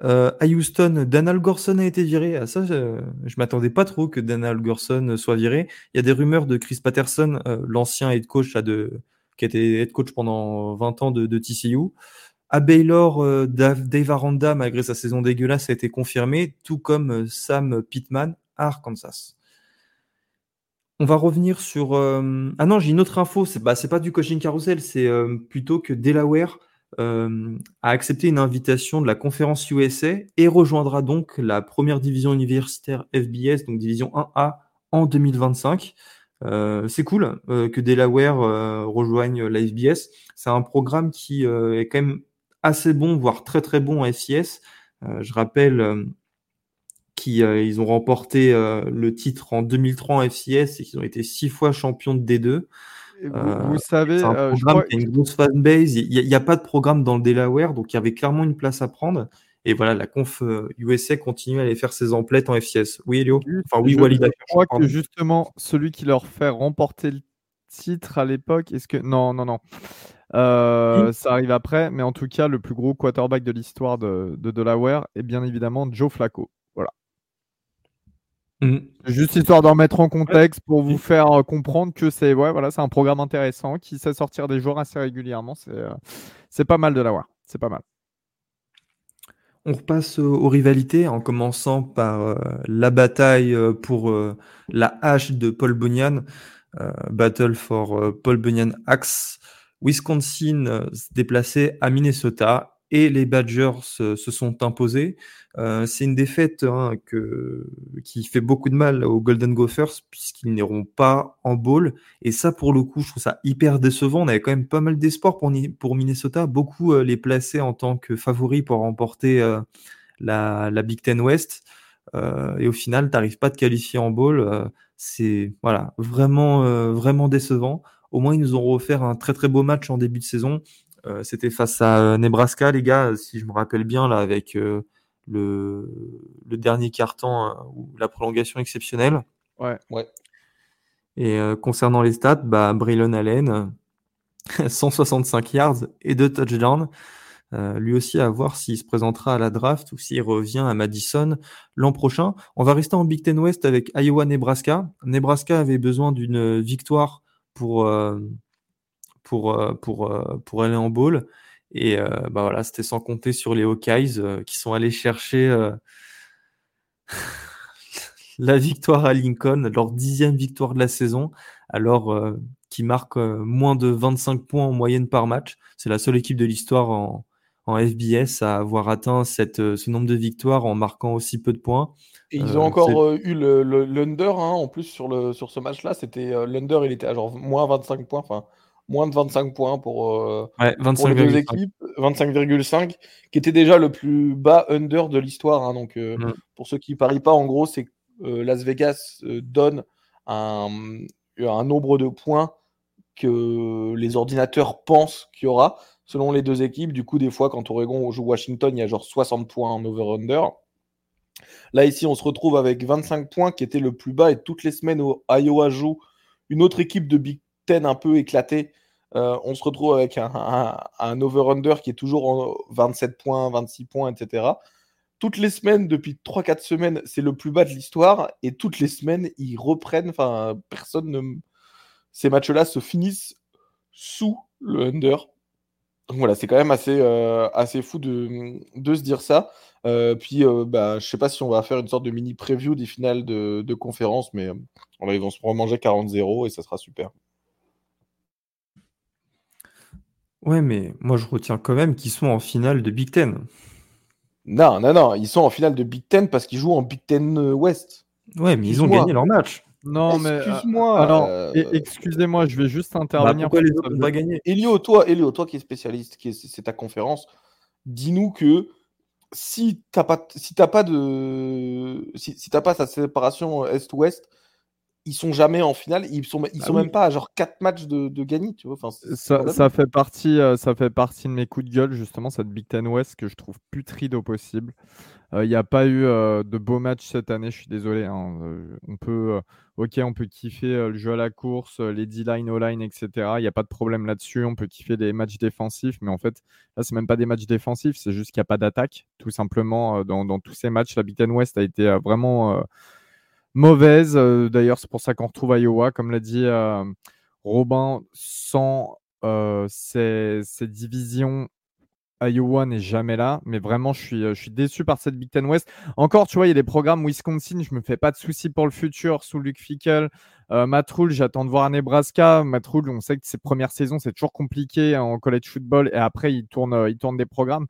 à Houston, Dan Algorson a été viré. À ça, je, je m'attendais pas trop que Dan Algorson soit viré. Il y a des rumeurs de Chris Patterson, l'ancien head coach là, de, qui a été head coach pendant 20 ans de, de TCU. À Baylor, Dave, Dave Aranda, malgré sa saison dégueulasse, a été confirmé, tout comme Sam Pittman à Arkansas. On va revenir sur. Euh, ah non, j'ai une autre info. C'est bah, pas du coaching carousel, c'est euh, plutôt que Delaware euh, a accepté une invitation de la conférence USA et rejoindra donc la première division universitaire FBS, donc division 1A, en 2025. c'est cool que Delaware rejoigne la FBS. C'est un programme qui est quand même assez bon, voire très très bon en FCS. je rappelle euh, ils ont remporté euh, le titre en 2003 en FCS et qu'ils ont été six fois champions de D2. Vous, euh, savez, c'est un programme qui a une grosse fanbase. Il n'y a, pas de programme dans le Delaware, donc il y avait clairement une place à prendre. Et voilà, la conf USA continue à aller faire ses emplettes en FCS. Oui, Elio? Enfin, oui, Walid. Je crois que justement, celui qui leur fait remporter le titre à l'époque, est-ce que. Non, non, non. Ça arrive après, mais en tout cas, le plus gros quarterback de l'histoire de, de Delaware est bien évidemment Joe Flacco. Mm. Juste histoire d'en mettre en contexte pour vous faire euh, comprendre que c'est ouais, voilà, un programme intéressant qui sait sortir des joueurs assez régulièrement. C'est euh, pas mal de l'avoir. C'est pas mal. On repasse aux rivalités en commençant par euh, la bataille pour la hache de Paul Bunyan, Battle for Paul Bunyan Axe. Wisconsin se déplaçait à Minnesota et les Badgers se sont imposés. Euh, c'est une défaite hein, que, qui fait beaucoup de mal aux Golden Gophers puisqu'ils n'iront pas en bowl. Et ça, pour le coup, je trouve ça hyper décevant. On avait quand même pas mal d'espoir pour, pour Minnesota. Beaucoup euh, les plaçaient en tant que favoris pour remporter euh, la, la, Big Ten West. et au final, tu n'arrives pas à te qualifier en bowl. c'est voilà, vraiment, vraiment décevant. Au moins, ils nous ont offert un très très beau match en début de saison. C'était face à Nebraska, les gars, si je me rappelle bien, là, avec le, le dernier carton hein, ou la prolongation exceptionnelle. Ouais. ouais. Et euh, concernant les stats, bah, Braylon Allen, 165 yards et deux touchdowns. Euh, lui aussi à voir s'il se présentera à la draft ou s'il revient à Madison l'an prochain. On va rester en Big Ten West avec Iowa-Nebraska. Nebraska avait besoin d'une victoire pour, euh, pour, pour, aller en bowl. Et euh, bah voilà, c'était sans compter sur les Hawkeyes euh, qui sont allés chercher euh, la victoire à Lincoln, leur dixième victoire de la saison, alors qui marque moins de 25 points en moyenne par match. C'est la seule équipe de l'histoire en, FBS à avoir atteint ce nombre de victoires en marquant aussi peu de points. Et ils ont encore eu le, l'under hein, en plus sur, le, sur ce match-là. C'était l'under, il était à genre moins 25 points. Enfin, moins de 25 points pour, euh, les deux équipes, 25,5, qui était déjà le plus bas under de l'histoire. Hein. donc, euh, mm. pour ceux qui ne parient pas, en gros, c'est que euh, Las Vegas donne un, un, nombre de points que les ordinateurs pensent qu'il y aura selon les deux équipes. Du coup, des fois, quand Oregon joue Washington, il y a genre 60 points en over-under. Là, ici, on se retrouve avec 25 points qui était le plus bas et toutes les semaines, où Iowa joue une autre équipe de Big Ten un peu éclatée euh, on se retrouve avec un, over-under qui est toujours en 27 points, 26 points, etc. Toutes les semaines, depuis 3-4 semaines, c'est le plus bas de l'histoire. Et toutes les semaines, ils reprennent. Enfin, personne ne. Ces matchs-là se finissent sous le under. Voilà, c'est quand même assez, euh, assez fou de, de, se dire ça. Euh, puis, bah, je sais pas si on va faire une sorte de mini preview des finales de, de conférence, mais ils vont se manger 40-0 et ça sera super. Ouais, mais moi je retiens quand même qu'ils sont en finale de Big Ten. Non, non, non, ils sont en finale de Big Ten parce qu'ils jouent en Big Ten euh, West. Ouais, mais ils ont gagné leur match. Non, mais. Euh, excuse-moi. alors, euh, excusez-moi, je vais juste bah, intervenir. pourquoi les autres n'ont pas gagné? Elio, toi, Elio, toi qui es spécialiste, qui c'est ta conférence, dis-nous que si t'as pas, si t'as pas de, si, si t'as pas sa séparation Est-Ouest, ils sont jamais en finale, ils sont, ils bah sont même pas à genre 4 matchs de, de gagner, tu vois. Enfin, ça, fait partie, euh, ça fait partie de mes coups de gueule, justement, cette Big Ten West que je trouve putride au possible. Il euh, n'y a pas eu euh, de beaux matchs cette année, je suis désolé. Hein. on peut, ok, on peut kiffer le jeu à la course, les D-line, O-line, etc. Il n'y a pas de problème là-dessus. On peut kiffer des matchs défensifs, mais en fait, là, c'est même pas des matchs défensifs, c'est juste qu'il n'y a pas d'attaque, tout simplement. Dans, tous ces matchs, la Big West a été vraiment mauvaise. D'ailleurs, c'est pour ça qu'on retrouve Iowa, comme l'a dit Robin, sans ces, divisions. Iowa n'est jamais là, mais vraiment, je suis, je suis déçu par cette Big Ten West. Encore, tu vois, il y a des programmes Wisconsin, je me fais pas de soucis pour le futur sous Luke Fickle. Euh, j'attends de voir à Nebraska. Matroul, on sait que ses premières saisons, c'est toujours compliqué en college football et après, il tourne, il tourne des programmes.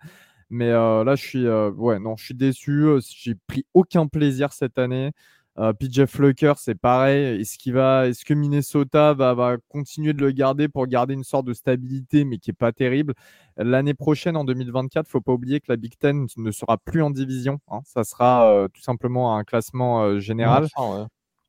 Mais là, je suis, non, je suis déçu. J'ai pris aucun plaisir cette année. Euh, PJ Flucker, c'est pareil. Est-ce, qu'il va, est-ce que Minnesota va, continuer de le garder pour garder une sorte de stabilité, mais qui n'est pas terrible? L'année prochaine, en 2024, il ne faut pas oublier que la Big Ten ne sera plus en division. Hein. Ça sera euh, tout simplement un classement euh, général.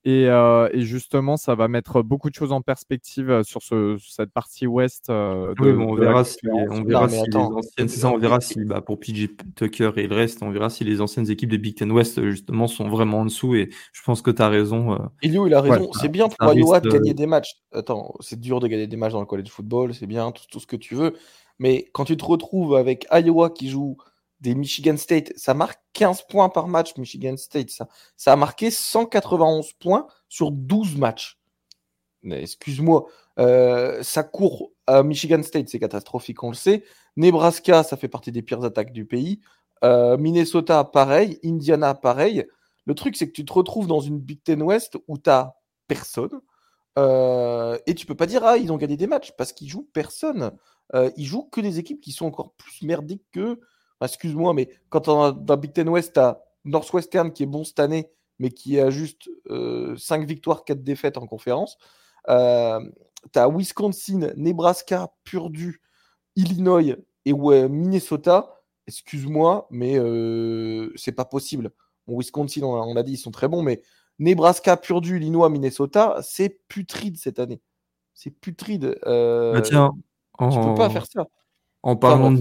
Euh, et, justement, ça va mettre beaucoup de choses en perspective euh, sur cette partie ouest. Euh, on verra si, on verra si les anciennes, ça, on verra si bah, pour PJ Tucker et le reste, on verra si les anciennes équipes de Big Ten West justement sont vraiment en dessous. Et je pense que tu as raison. Elio, il a raison. c'est bien pour Iowa de gagner des matchs. Attends, c'est dur de gagner des matchs dans le college football, c'est bien, tout, tout ce que tu veux. Mais quand tu te retrouves avec Iowa qui joue des Michigan State. Ça marque 15 points par match, Michigan State. Ça, a marqué 191 points sur 12 matchs. Excuse-moi, euh, ça court Michigan State, c'est catastrophique, on le sait. Nebraska, ça fait partie des pires attaques du pays. Euh, Minnesota, pareil. Indiana, pareil. Le truc, c'est que tu te retrouves dans une Big Ten West où tu n'as personne. Euh, et tu peux pas dire, ah, ils ont gagné des matchs, parce qu'ils jouent personne. ils jouent que des équipes qui sont encore plus merdiques que excuse-moi, mais quand on a, dans Big Ten West, tu as Northwestern qui est bon cette année, mais qui a juste 5 euh, victoires, 4 défaites en conférence. Euh, tu as Wisconsin, Nebraska, Purdue, Illinois et Minnesota. Excuse-moi, mais euh, c'est pas possible. Wisconsin, on l'a dit, ils sont très bons, mais Nebraska, Purdue, Illinois, Minnesota, c'est putride cette année. C'est putride. Euh, bah tiens, tu peux pas faire ça. En parlant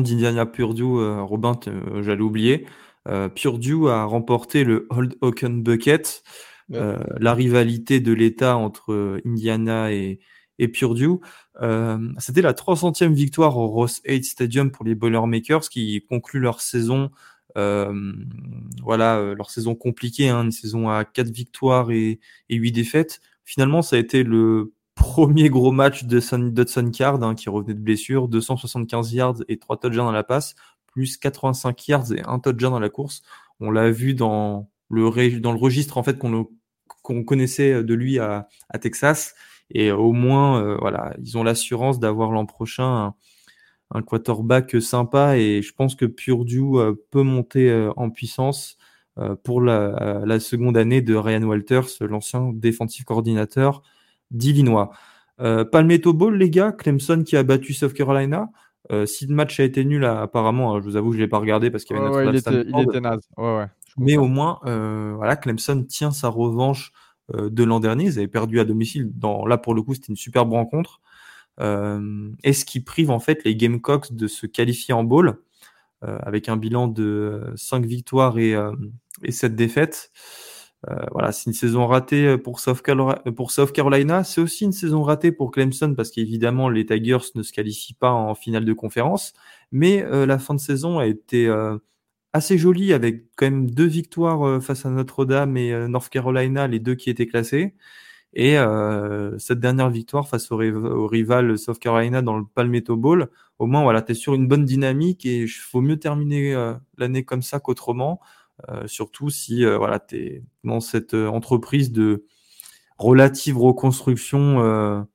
d'Indiana Purdue, euh, Robin, euh, j'allais oublier. Euh, Purdue a remporté le Old Oaken Bucket, la rivalité de l'État entre Indiana et, Purdue. C'était la 300e victoire au Ross 8 Stadium pour les Boilermakers qui concluent leur saison, voilà, leur saison compliquée, hein, une saison à 4 victoires et, et 8 défaites. Finalement, ça a été le premier gros match de Dodson Card hein, qui revenait de blessure, 275 yards et 3 touchdowns dans la passe, plus 85 yards et 1 touchdown dans la course. On l'a vu dans le, dans le registre en fait qu'on connaissait de lui à, Texas. Et au moins, voilà, ils ont l'assurance d'avoir l'an prochain un, quarterback sympa. Et je pense que Purdue peut monter en puissance pour la, la, seconde année de Ryan Walters, l'ancien défensif coordinateur d'Illinois. Palmetto Bowl, les gars, Clemson qui a battu South Carolina. Euh, si le match a été nul, apparemment, hein, je vous avoue, je l'ai pas regardé parce qu'il y avait ouais, il, était, il, était, naze. Ouais, Mais au moins, euh, voilà, Clemson tient sa revanche euh, de l'an dernier. Ils avaient perdu à domicile. Dans, là, pour le coup, c'était une superbe rencontre. est ce qui prive en fait les Gamecocks de se qualifier en bowl avec un bilan de 5 victoires et, et 7 défaites? Euh, voilà, c'est une saison ratée euh, pour South Carolina. C'est aussi une saison ratée pour Clemson parce qu'évidemment, les Tigers ne se qualifient pas en finale de conférence. Mais euh, la fin de saison a été assez jolie avec quand même deux victoires face à Notre-Dame et North Carolina, les deux qui étaient classés. Et cette dernière victoire face au, rival South Carolina dans le Palmetto Bowl, au moins, voilà, tu es sur une bonne dynamique et il faut mieux terminer l'année comme ça qu'autrement. Euh, surtout si euh, voilà, tu es dans cette euh, entreprise de relative reconstruction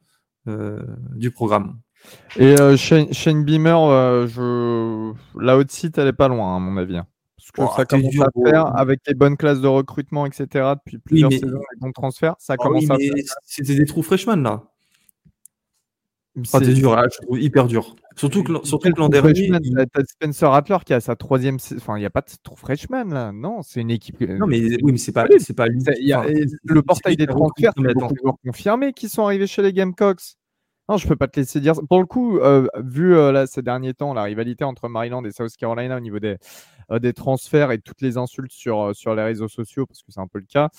du programme. Et Shane, Beamer, je... la haute site, elle est pas loin, à mon avis. Hein. Parce que oh, ça commence à faire avec les bonnes classes de recrutement, etc. depuis plusieurs saisons avec mon transfert. Ça oh commence à C'était des trous freshman là. C'est dur, je trouve hyper dur. Surtout que, surtout que l'an dernier. T'as Spencer Rattler qui a sa troisième. Enfin, il n'y a pas de freshman là. Non, c'est une équipe. Non, mais oui, mais c'est pas, c'est pas lui. Y a... le portail des transferts, il y a beaucoup de joueurs confirmés qui sont arrivés chez les Gamecocks. Non, je peux pas te laisser dire. Pour le coup, euh, vu euh, là, ces derniers temps la rivalité entre Maryland et South Carolina au niveau des, euh, des transferts et toutes les insultes sur, sur les réseaux sociaux, parce que c'est un peu le cas,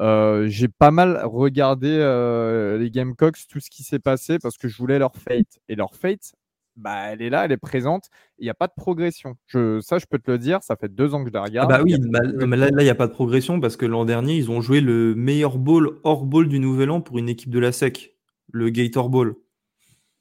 euh, j'ai pas mal regardé euh, les Gamecocks, tout ce qui s'est passé parce que je voulais leur fate. Et leur fate, bah, elle est là, elle est présente. Il n'y a pas de progression. Je, ça, je peux te le dire, ça fait deux ans que je la regarde. Ah bah oui, bah, mais là, il n'y a pas de progression parce que l'an dernier, ils ont joué le meilleur ball hors ball du Nouvel An pour une équipe de la SEC, le Gator Ball.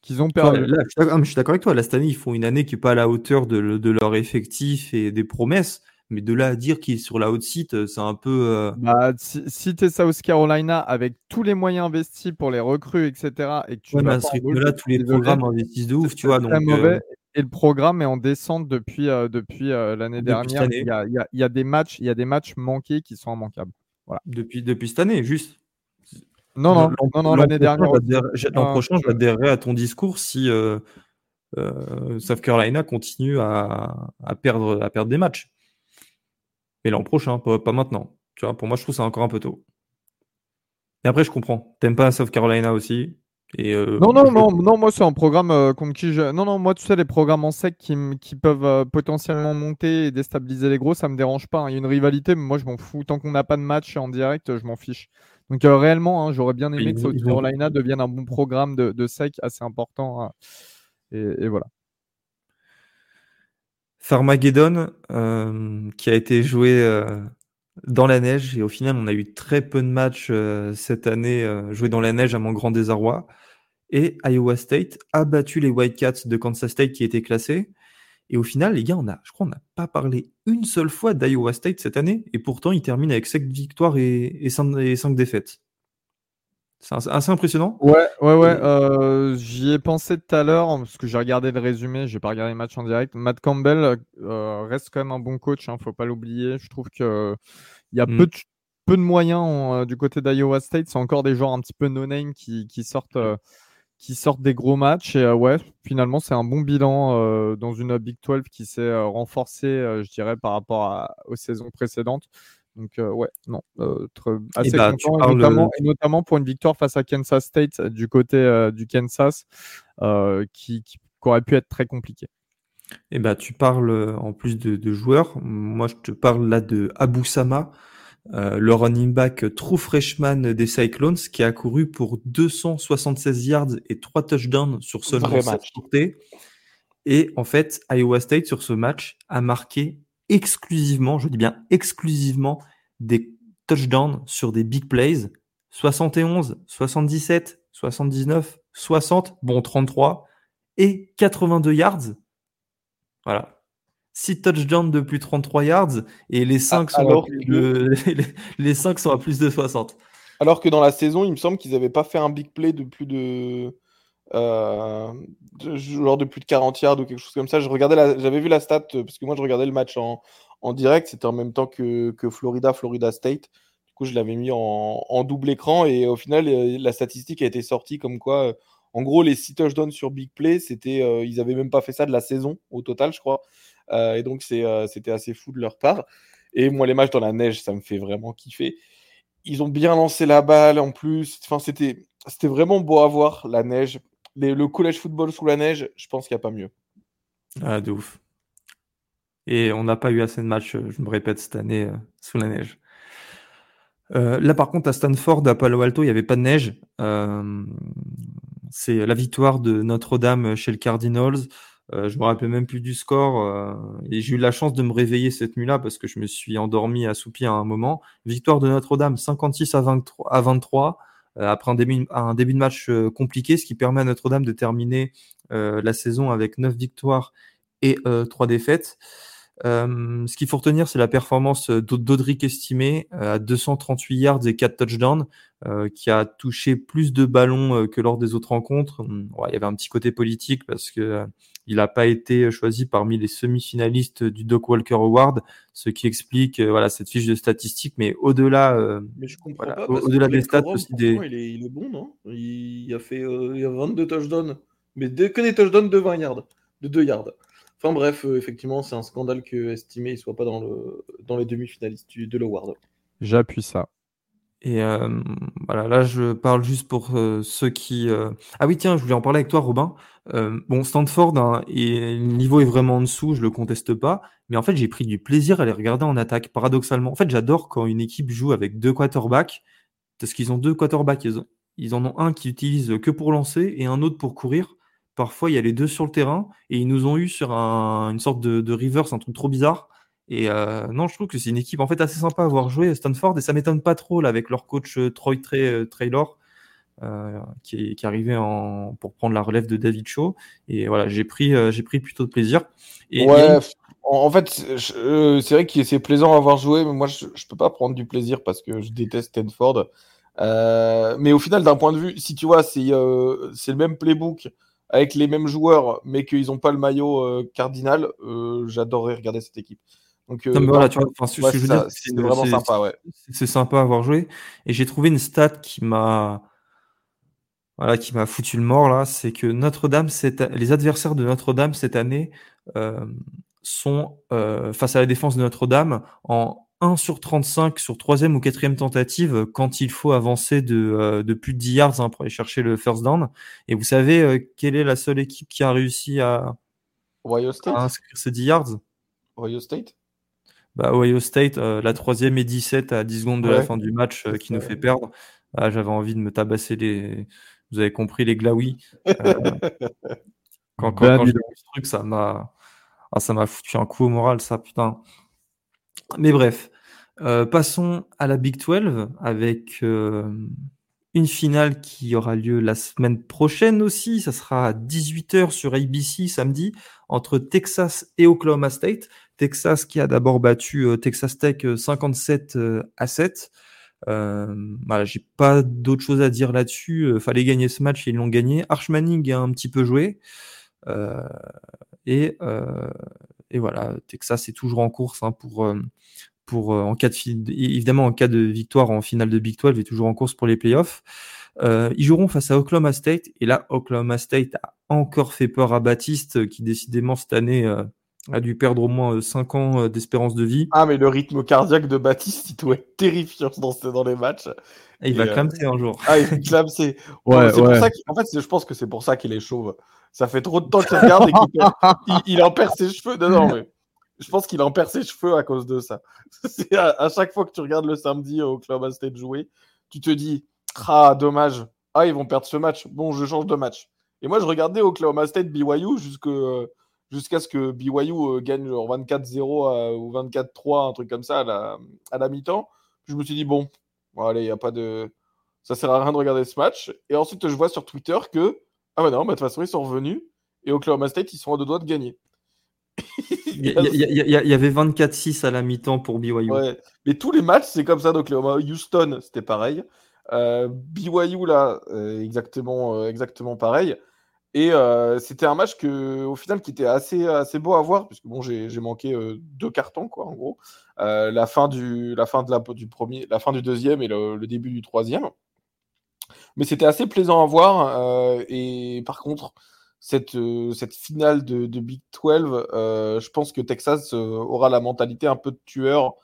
Qu'ils ont perdu. je suis d'accord avec toi. Là, cette année, ils font une année qui n'est pas à la hauteur de, de leur effectif et des promesses. Mais de là à dire qu'il est sur la haute site, euh, c'est un peu. Euh, bah, si, tu es South Carolina avec tous les moyens investis pour les recrues, etc., et que tu ouais, mais là, tous les programmes investissent de ouf, tu vois. Donc, mauvais. Et le programme est en descente depuis, euh, depuis l'année dernière. Il y, a, il, y a, des matchs, il y a des matchs manqués qui sont immanquables. Voilà. Depuis, depuis cette année, juste. Non, non, non, non l'année dernière. L'an prochain, j'adhérerai à ton discours si South Carolina continue à, à, perdre, à perdre des matchs. Mais l'an prochain, pas, maintenant. Tu vois, pour moi, je trouve ça encore un peu tôt. Et après, je comprends. T'aimes pas South Carolina aussi et euh, non, non, non, non, moi c'est un programme euh, contre qui je... Non, non, moi tu sais, les programmes en sec qui, qui peuvent euh, potentiellement monter et déstabiliser les gros, ça me dérange pas. Hein. Il y a une rivalité, mais moi je m'en fous. Tant qu'on n'a pas de match en direct, je m'en fiche. Donc réellement, hein, j'aurais bien aimé que South Carolina devienne un bon programme de, de sec assez important. Hein. et, voilà. Farmageddon, euh, qui a été joué euh, dans la neige. Et au final, on a eu très peu de matchs euh, cette année joués dans la neige à mon grand désarroi. Et Iowa State a battu les Whitecaps de Kansas State qui étaient classés. Et au final, les gars, on a, je crois qu'on n'a pas parlé une seule fois d'Iowa State cette année. Et pourtant, ils terminent avec 7 victoires et, et 5 défaites. C'est assez impressionnant. Ouais, ouais, ouais. Euh, j'y ai pensé tout à l'heure parce que j'ai regardé le résumé. J'ai pas regardé le match en direct. Matt Campbell euh, reste quand même un bon coach. Hein, faut pas l'oublier. Je trouve que il y a mm. peu, de, peu de moyens euh, du côté d'Iowa State. C'est encore des joueurs un petit peu no-name qui, qui, sortent, qui sortent des gros matchs. Et ouais, finalement, c'est un bon bilan dans une Big 12 qui s'est renforcée, je dirais, par rapport aux saisons précédentes. Donc, euh, ouais, non, euh, assez bah, content, et notamment, pour une victoire face à Kansas State euh, du côté du Kansas, qui, aurait pu être très compliqué. Et bah, tu parles en plus de, joueurs. Moi, je te parle là de Abu Sama, le running back true freshman des Cyclones, qui a couru pour 276 yards et 3 touchdowns sur ce match. Et en fait, Iowa State, sur ce match, a marqué exclusivement, je dis bien exclusivement, des touchdowns sur des big plays. 71, 77, 79, 60, bon 33 et 82 yards. Voilà. 6 touchdowns de plus de 33 yards et les 5, ah, sont, à plus de, les, 5 sont à plus de 60. Alors que dans la saison, il me semble qu'ils n'avaient pas fait un big play de plus de. Euh, de plus de 40 yards ou quelque chose comme ça. Je regardais J'avais vu la stat, parce que moi je regardais le match en, en direct, c'était en même temps que, que Florida, Florida State. Du coup, je l'avais mis en, en, double écran et au final, euh, la statistique a été sortie comme quoi, euh, en gros, les 6 touchdowns sur Big Play, c'était, euh, ils n'avaient même pas fait ça de la saison au total, je crois. et donc, c'était assez fou de leur part. Et moi, les matchs dans la neige, ça me fait vraiment kiffer. Ils ont bien lancé la balle en plus. Enfin, c'était, c'était vraiment beau à voir, la neige. Le collège football sous la neige, je pense qu'il n'y a pas mieux. Ah, de ouf. Et on n'a pas eu assez de matchs, je me répète, cette année euh, sous la neige. Euh, là, par contre, à Stanford, à Palo Alto, il n'y avait pas de neige. Euh, c'est la victoire de Notre-Dame chez le Cardinals. je me rappelle même plus du score. et j'ai eu la chance de me réveiller cette nuit-là parce que je me suis endormi assoupi à un moment. Victoire de Notre-Dame, 56 à 23. À 23 après un début, un début de match compliqué, ce qui permet à Notre-Dame de terminer la saison avec 9 victoires et 3 défaites. Euh, ce qu'il faut retenir, c'est la performance d'Audric Estimé euh, à 238 yards et 4 touchdowns, euh, qui a touché plus de ballons que lors des autres rencontres. Hum, il y avait un petit côté politique parce que il n'a pas été choisi parmi les semi-finalistes du Doc Walker Award, ce qui explique voilà cette fiche de statistiques. Mais au-delà, pas, au-delà des stats aussi des. Il est, il est, bon, non? Il a fait il a 22 touchdowns, mais que des touchdowns de 20 yards, de 2 yards. Enfin bref, euh, effectivement, c'est un scandale que Estimé ne soit pas dans, le, dans les demi-finalistes de l'Award. J'appuie ça. Et euh, voilà, là je parle juste pour euh, ceux qui. Ah oui, tiens, je voulais en parler avec toi, Robin. bon, Stanford, hein, et le niveau est vraiment en dessous, je le conteste pas. Mais en fait, j'ai pris du plaisir à les regarder en attaque, paradoxalement. En fait, j'adore quand une équipe joue avec deux quarterbacks, parce qu'ils ont deux quarterbacks. Ils, ils en ont un qui utilise que pour lancer et un autre pour courir. Parfois, il y a les deux sur le terrain et ils nous ont eu sur une sorte de, de reverse, un truc trop bizarre. Et euh, non, je trouve que c'est une équipe en fait assez sympa à avoir joué à Stanford et ça m'étonne pas trop là avec leur coach euh, Troy euh, Traylor qui, est, qui arrivé en, pour prendre la relève de David Shaw. Et voilà, j'ai pris, j'ai pris plutôt de plaisir. Et ouais, en fait, c'est vrai que c'est plaisant à avoir joué, mais moi je, je peux pas prendre du plaisir parce que je déteste Stanford. mais au final, d'un point de vue, si tu vois, c'est le même playbook avec les mêmes joueurs, mais qu'ils n'ont pas le maillot cardinal, j'adorerais regarder cette équipe. Donc, euh, voilà, tu vois, c'est vraiment sympa, ouais. C'est sympa à avoir joué. Et j'ai trouvé une stat qui m'a voilà, qui m'a foutu le mort là, c'est que Notre-Dame, les adversaires de Notre-Dame cette année sont face à la défense de Notre-Dame en 1 sur 35 sur troisième ou quatrième tentative quand il faut avancer de, euh, de plus de 10 yards hein, pour aller chercher le first down. Et vous savez euh, quelle est la seule équipe qui a réussi à, inscrire ces 10 yards? Ohio State? Bah, Ohio State, euh, la troisième et 17 à 10 secondes de la fin du match qui nous fait perdre. Ah, j'avais envie de me tabasser les. Vous avez compris, les glaouis. quand quand, j'ai vu ce truc, ça m'a ah, ça m'a foutu un coup au moral, ça, putain. Mais bref, euh, passons à la Big 12 avec euh, une finale qui aura lieu la semaine prochaine aussi. Ça sera à 18h sur ABC samedi entre Texas et Oklahoma State. Texas qui a d'abord battu euh, Texas Tech 57 à 7. voilà, j'ai pas d'autre chose à dire là-dessus. fallait gagner ce match et ils l'ont gagné. Arch Manning a un petit peu joué. et, et voilà, Texas est toujours en course hein, pour, euh, pour euh, en cas de évidemment en cas de victoire en finale de Big 12 est toujours en course pour les playoffs. Euh, ils joueront face à Oklahoma State et là Oklahoma State a encore fait peur à Baptiste qui décidément cette année a dû perdre au moins 5 ans d'espérance de vie. Ah mais le rythme cardiaque de Baptiste il doit être terrifiant dans, dans les matchs. il va clamser un jour. Ah il va clamser. ouais, Pour ça en fait je pense que c'est pour ça qu'il est chauve. Ça fait trop de temps qu'il regarde et qu'il il, en perd ses cheveux. Non, non, mais je pense qu'il en perd ses cheveux à cause de ça. À, à, chaque fois que tu regardes le samedi au Club State jouer, tu te dis Ah, dommage. Ah, ils vont perdre ce match. Bon, je change de match. Et moi, je regardais au Club State BYU jusqu'à ce que BYU euh, gagne 24-0 ou 24-3, un truc comme ça à la, à mi-temps. Je me suis dit Bon, bon allez, il a pas de. Ça sert à rien de regarder ce match. Et ensuite, je vois sur Twitter que ah bah non, bah, de toute façon, ils sont revenus. Et Oklahoma State, ils sont à deux doigts de gagner. Il y, avait 24-6 à la mi-temps pour BYU. Mais tous les matchs, c'est comme ça d'Oklahoma. Houston, c'était pareil. BYU, là, exactement, exactement pareil. Et c'était un match que, au final qui était assez, assez beau à voir, puisque bon, j'ai manqué deux cartons, quoi, en gros. la fin, du, la fin de la, du premier, la fin du deuxième et le, début du troisième. Mais c'était assez plaisant à voir. et par contre, cette, cette finale de, de Big 12, je pense que Texas aura la mentalité un peu de tueur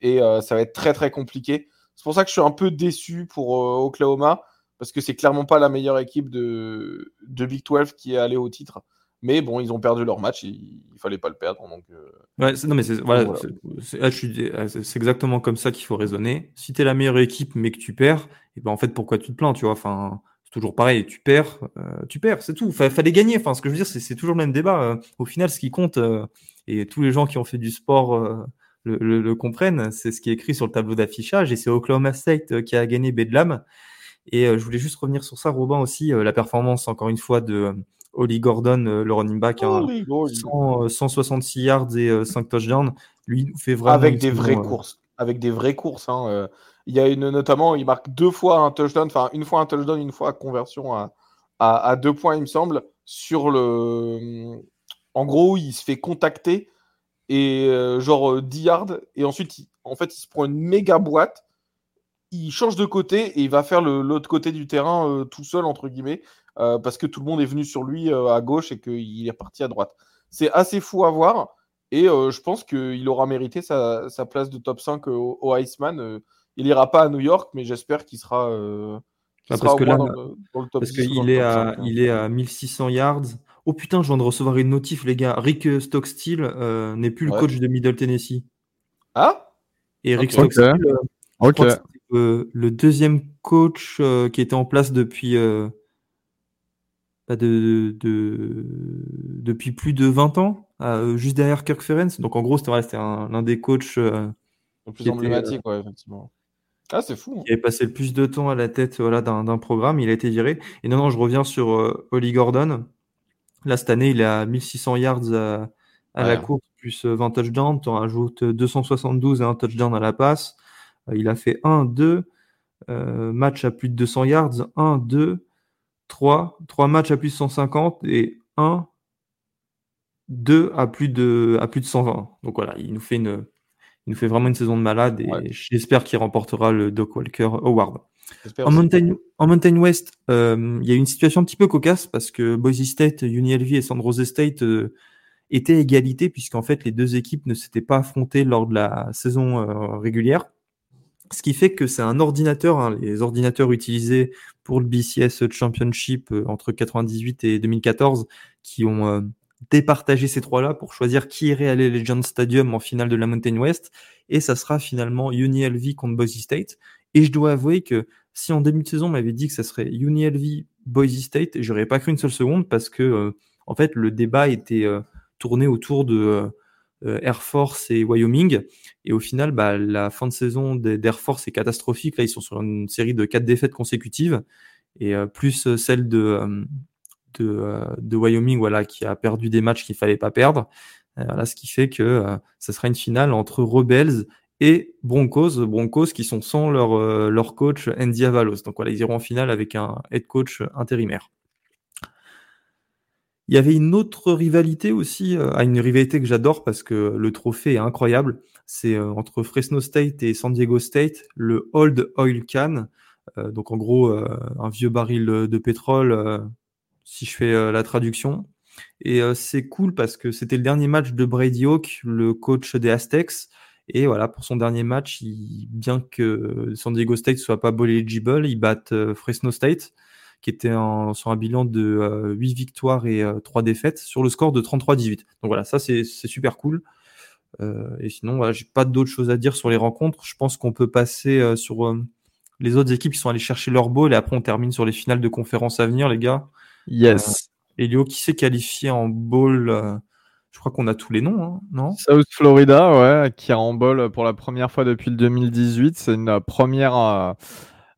et ça va être très très compliqué. C'est pour ça que je suis un peu déçu pour Oklahoma parce que c'est clairement pas la meilleure équipe de, de Big 12 qui est allée au titre. Mais bon, ils ont perdu leur match, il, il fallait pas le perdre. Donc, euh, ouais, non, mais c'est voilà, c'est exactement comme ça qu'il faut raisonner. Si tu es la meilleure équipe mais que tu perds, et ben en fait, pourquoi tu te plains, tu vois? Enfin, toujours pareil, tu perds, euh, tu perds, c'est tout. Fallait, fallait gagner. Enfin, ce que je veux dire, c'est toujours le même débat. Euh. au final, ce qui compte, et tous les gens qui ont fait du sport le, le, comprennent, c'est ce qui est écrit sur le tableau d'affichage, et c'est Oklahoma State qui a gagné Bedlam. Et euh, je voulais juste revenir sur ça, Robin aussi, euh, la performance, encore une fois, de euh, Holly Gordon, le running back, 166 yards et 5 touchdowns. Lui, il fait vraiment. Avec des vraies courses. Avec des vraies courses. Hein, il y a une, notamment, il marque deux fois un touchdown, enfin, une fois un touchdown, une fois conversion à, à, deux points, il me semble. Sur le. En gros, il se fait contacter et genre 10 yards. Et ensuite, en fait, il se prend une méga boîte il change de côté et il va faire l'autre côté du terrain euh, tout seul, entre guillemets, euh, parce que tout le monde est venu sur lui euh, à gauche et qu'il est parti à droite. C'est assez fou à voir et je pense qu'il aura mérité sa, place de top 5 au, Iceman. Il ira pas à New York, mais j'espère qu'il sera, parce que là, dans, le, top Parce qu'il est, à, hein. il est à 1600 yards. Oh putain, je viens de recevoir une notif, les gars. Rick Stockstill n'est plus le coach de Middle Tennessee. Ah? Et Rick Stockstill, le deuxième coach euh, qui était en place depuis, euh, bah, de, depuis plus de 20 ans, euh, juste derrière Kirk Ferenc. Donc en gros, c'était l'un des coachs le plus emblématique, effectivement. Ah, c'est fou. Hein. Il avait passé le plus de temps à la tête voilà, d'un programme, il a été viré. Et non, non, je reviens sur Holly Gordon. Là, cette année, il est à 1600 yards à, la course, plus 20 touchdowns. Tu en rajoutes 272 et un touchdown à la passe. Euh, il a fait 1, 2 euh, matchs à plus de 200 yards, 1, 2, 3, 3 matchs à plus de 150 et 1, 2 à plus de, à plus de 120. Donc voilà, il nous fait une, il nous fait vraiment une saison de malade et j'espère qu'il remportera le Doc Walker Award. En Mountain, en Mountain, West, euh, il y a une situation un petit peu cocasse parce que Boise State, UNLV et San Jose State euh, étaient égalité puisqu'en fait les deux équipes ne s'étaient pas affrontées lors de la saison euh, régulière. Ce qui fait que c'est un ordinateur, hein, les ordinateurs utilisés pour le BCS Championship entre 98 et 2014, qui ont euh, départagé ces trois-là pour choisir qui irait à Legend Stadium en finale de la Mountain West. Et ça sera finalement UniLV contre Boise State. Et je dois avouer que si en début de saison on m'avait dit que ça serait UniLV Boise State, j'aurais pas cru une seule seconde parce que euh, en fait le débat était tourné autour de euh, Air Force et Wyoming. Et au final, bah, la fin de saison d'Air Force est catastrophique. Là, ils sont sur une série de quatre défaites consécutives et euh, plus euh, celle de, de, Wyoming, voilà, qui a perdu des matchs qu'il fallait pas perdre. Voilà, ce qui fait que ça sera une finale entre Rebels et Broncos, Broncos qui sont sans leur, leur coach Andy Avalos. Donc voilà, ils iront en finale avec un head coach intérimaire. Il y avait une autre rivalité aussi, euh, une rivalité que j'adore parce que le trophée est incroyable. C'est euh, entre Fresno State et San Diego State, le Old Oil Can. Euh, donc en gros, un vieux baril de pétrole, si je fais la traduction. Et c'est cool parce que c'était le dernier match de Brady Hawk, le coach des Aztecs. Et voilà, pour son dernier match, bien que San Diego State soit pas bowl eligible, ils battent Fresno State qui était sur un bilan de 8 euh, victoires et 3 euh, défaites sur le score de 33-18. Donc voilà, ça c'est super cool. Euh, et sinon, voilà, j'ai pas d'autres choses à dire sur les rencontres. Je pense qu'on peut passer sur les autres équipes qui sont allées chercher leur bowl et après on termine sur les finales de conférences à venir, les gars. Yes. Elio, qui s'est qualifié en bowl Je crois qu'on a tous les noms, hein, non? South Florida, ouais, qui a en bowl pour la première fois depuis le 2018. C'est une première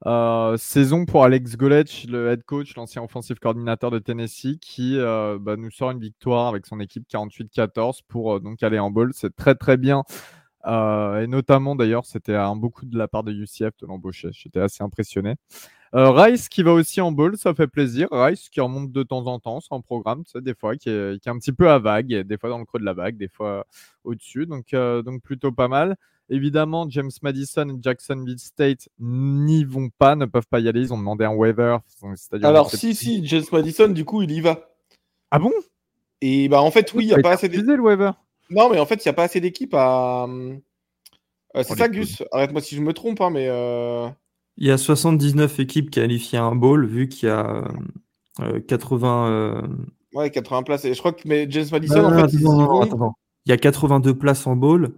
euh, saison pour Alex Goletch, le head coach, l'ancien offensive coordinateur de Tennessee, qui euh, bah, nous sort une victoire avec son équipe 48-14 pour euh, donc aller en bowl. C'est très très bien et notamment, d'ailleurs, c'était un beaucoup de la part de UCF de l'embaucher. J'étais assez impressionné. Rice qui va aussi en bowl, ça fait plaisir. Rice qui remonte de temps en temps, sans programme, tu sais, des fois, qui est, qui est, un petit peu à vague, des fois dans le creux de la vague, des fois au-dessus. Donc, donc plutôt pas mal. Évidemment, James Madison et Jacksonville State n'y vont pas, ne peuvent pas y aller. Ils ont demandé un waiver. Alors, si, si, James Madison, du coup, il y va. Ah bon? Et bah, en fait, oui, il n'y a pas assez d'équipes. le waiver? Non, mais en fait, il n'y a pas assez d'équipes à. Euh, c'est oh, ça, Gus. Arrête-moi si je me trompe, hein, mais. Euh, il y a 79 équipes qualifiées à un bowl, vu qu'il y a 80. Euh, ouais, 80 places. Et je crois que mais James Madison, en fait. Il y a 82 places en bowl.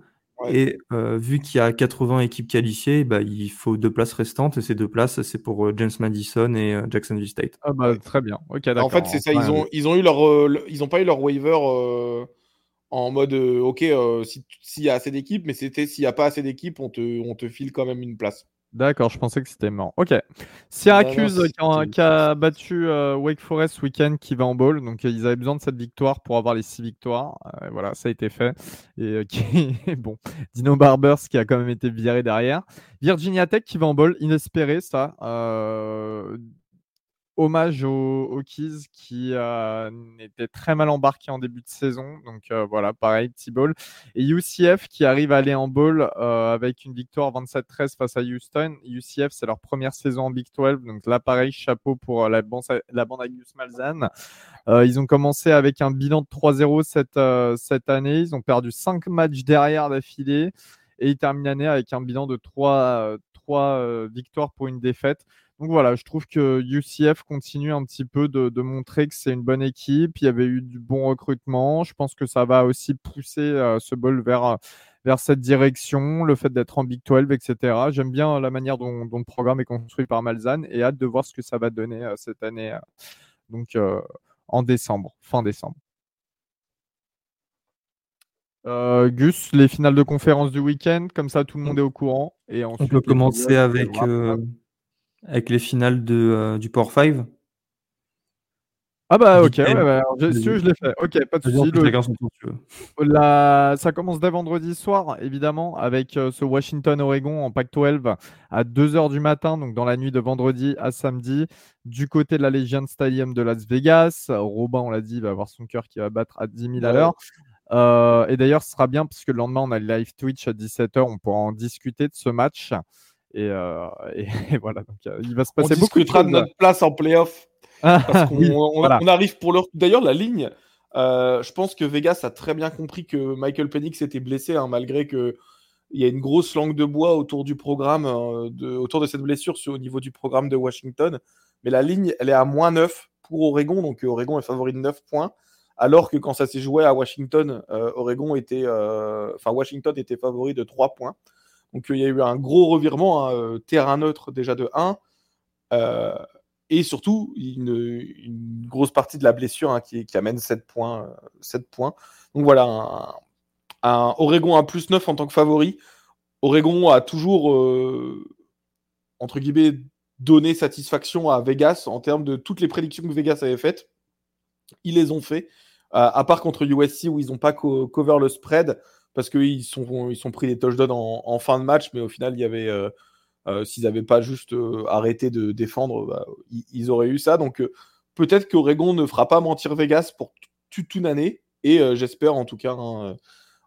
Et vu qu'il y a 80 équipes qualifiées, bah, il faut deux places restantes. Et ces deux places, c'est pour James Madison et Jacksonville State. Ah bah, très bien. Ok, En fait, c'est ça. Ils ont, ils ont eu leur, ils ont pas eu leur waiver en mode OK, s'il y a assez d'équipes, mais c'était s'il n'y a pas assez d'équipes, on te, on te file quand même une place. D'accord, je pensais que c'était mort. Ok. Syracuse qui, a, battu euh, Wake Forest ce week-end qui va en bowl. Donc ils avaient besoin de cette victoire pour avoir les six victoires. Euh, voilà, ça a été fait. Et euh, qui... bon, Dino Barbers qui a quand même été viré derrière. Virginia Tech qui va en bowl, inespéré ça hommage aux, Hokies qui euh, étaient très mal embarqués en début de saison. Donc euh, voilà, pareil, petit ball. Et UCF qui arrive à aller en bowl euh, avec une victoire 27-13 face à Houston. UCF, c'est leur première saison en Big 12. Donc là, pareil, chapeau pour la, bande, la bande Gus Malzahn. ils ont commencé avec un bilan de 3-0 cette, cette année. Ils ont perdu 5 matchs derrière d'affilée. Et ils terminent l'année avec un bilan de 3, 3 victoires pour une défaite. Donc voilà, je trouve que UCF continue un petit peu de, montrer que c'est une bonne équipe. Il y avait eu du bon recrutement. Je pense que ça va aussi pousser euh, ce bol vers, vers cette direction, le fait d'être en Big 12, etc. J'aime bien la manière dont, le programme est construit par Malzahn et hâte de voir ce que ça va donner euh, cette année. Euh, donc en décembre, fin décembre. Gus, les finales de conférence du week-end, comme ça tout le monde est au courant. Et On peut commencer avec avec les finales de, euh, du Power 5. Ah bah ok, ouais, ouais, je, je l'ai fait. Ok, pas de souci. La... Ça commence dès vendredi soir, évidemment, avec euh, ce Washington-Oregon en Pac-12 à 2h du matin, donc dans la nuit de vendredi à samedi, du côté de la Legion Stadium de Las Vegas. Robin, on l'a dit, va avoir son cœur qui va battre à 10 000 à l'heure. Euh, et d'ailleurs, ce sera bien parce que le lendemain, on a le live Twitch à 17h, on pourra en discuter de ce match. Euh, et, voilà, donc euh, il va se passer beaucoup de choses. de notre place en playoff. parce qu'on on, arrive pour leur. D'ailleurs, la ligne, euh, je pense que Vegas a très bien compris que Michael Penix était blessé, hein, malgré que il y a une grosse langue de bois autour du programme, de, autour de cette blessure sur, au niveau du programme de Washington. Mais la ligne, elle est à moins 9 pour Oregon, donc Oregon est favori de 9 points. Alors que quand ça s'est joué à Washington, Oregon était, enfin Washington était favori de 3 points. Donc il y a eu un gros revirement, hein, euh, terrain neutre déjà de 1. Euh, et surtout, une, grosse partie de la blessure hein, qui, amène 7 points, 7 points. Donc voilà, un, Oregon à plus 9 en tant que favori. Oregon a toujours, euh, entre guillemets, donné satisfaction à Vegas en termes de toutes les prédictions que Vegas avait faites. Ils les ont fait. à part contre USC où ils n'ont pas cover le spread parce qu'ils sont, ils pris des touchdowns en, fin de match, mais au final, il y avait, euh, euh, s'ils n'avaient pas juste euh, arrêté de défendre, bah, ils, auraient eu ça. Donc peut-être qu'Oregon ne fera pas mentir Vegas pour toute une année, et j'espère en tout cas, hein,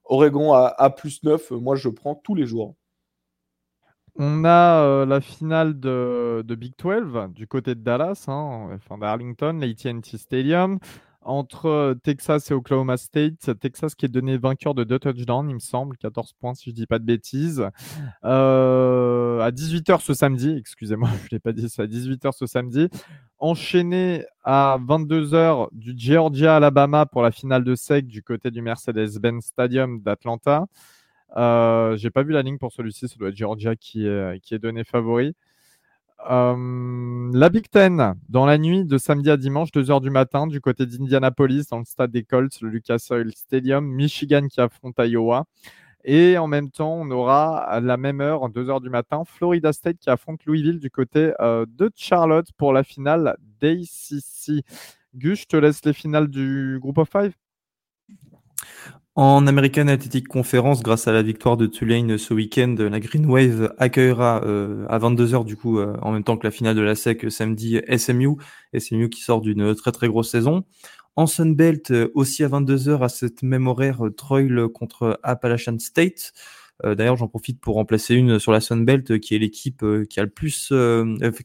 Oregon à, plus 9, moi je prends tous les jours. On a la finale de, Big 12 du côté de Dallas, hein, enfin d'Arlington, l'AT&T Stadium entre euh, Texas et Oklahoma State. Texas qui est donné vainqueur de deux touchdowns, il me semble, 14 points si je ne dis pas de bêtises. Euh, à 18h ce samedi, excusez-moi, je ne l'ai pas dit, c'est à 18h ce samedi. Enchaîné à 22h du Georgia-Alabama pour la finale de SEC du côté du Mercedes-Benz Stadium d'Atlanta. Euh, J'ai pas vu la ligne pour celui-ci, ça doit être Georgia qui est, qui est donné favori. Euh, la Big Ten, dans la nuit de samedi à dimanche, 2h du matin, du côté d'Indianapolis, dans le stade des Colts, le Lucas Oil Stadium, Michigan qui affronte Iowa. Et en même temps, on aura à la même heure, 2h du matin, Florida State qui affronte Louisville du côté euh, de Charlotte pour la finale d'ACC. Gus, je te laisse les finales du Group of Five. En American Athletic Conference, grâce à la victoire de Tulane ce week-end, la Green Wave accueillera euh, à 22h du coup, euh, en même temps que la finale de la SEC samedi SMU, SMU qui sort d'une très très grosse saison. En Sunbelt, euh, aussi à 22h à cette même horaire, Troy contre Appalachian State. D'ailleurs, j'en profite pour remplacer une sur la Sunbelt, qui est l'équipe qui a le plus,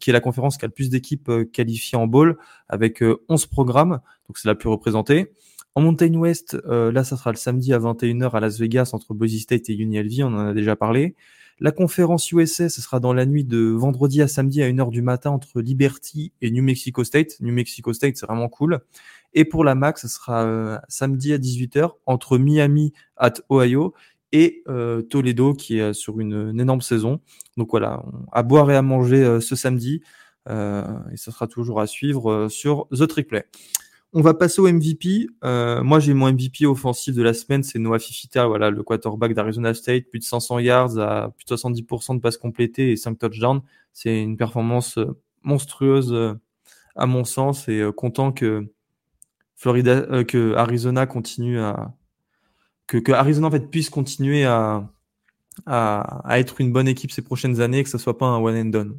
qui est la conférence qui a le plus d'équipes qualifiées en bowl, avec 11 programmes, donc c'est la plus représentée. En Mountain West, euh, là, ça sera le samedi à 21h à Las Vegas entre Boise State et UNLV, on en a déjà parlé. La conférence USA, ce sera dans la nuit de vendredi à samedi à 1h du matin entre Liberty et New Mexico State. New Mexico State, c'est vraiment cool. Et pour la MAC, ce sera euh, samedi à 18h entre Miami at Ohio et euh, Toledo qui est sur une, énorme saison. Donc voilà, à boire et à manger ce samedi. et ce sera toujours à suivre sur The Trick Play. On va passer au MVP. Euh, moi, j'ai mon MVP offensif de la semaine, c'est Noah Fifita, voilà, le quarterback d'Arizona State, plus de 500 yards, à plus de 70% de passes complétées et 5 touchdowns. C'est une performance euh, monstrueuse euh, à mon sens et content que Florida, que Arizona continue à, que, Arizona en fait puisse continuer à, à, être une bonne équipe ces prochaines années, que ce soit pas un one and done.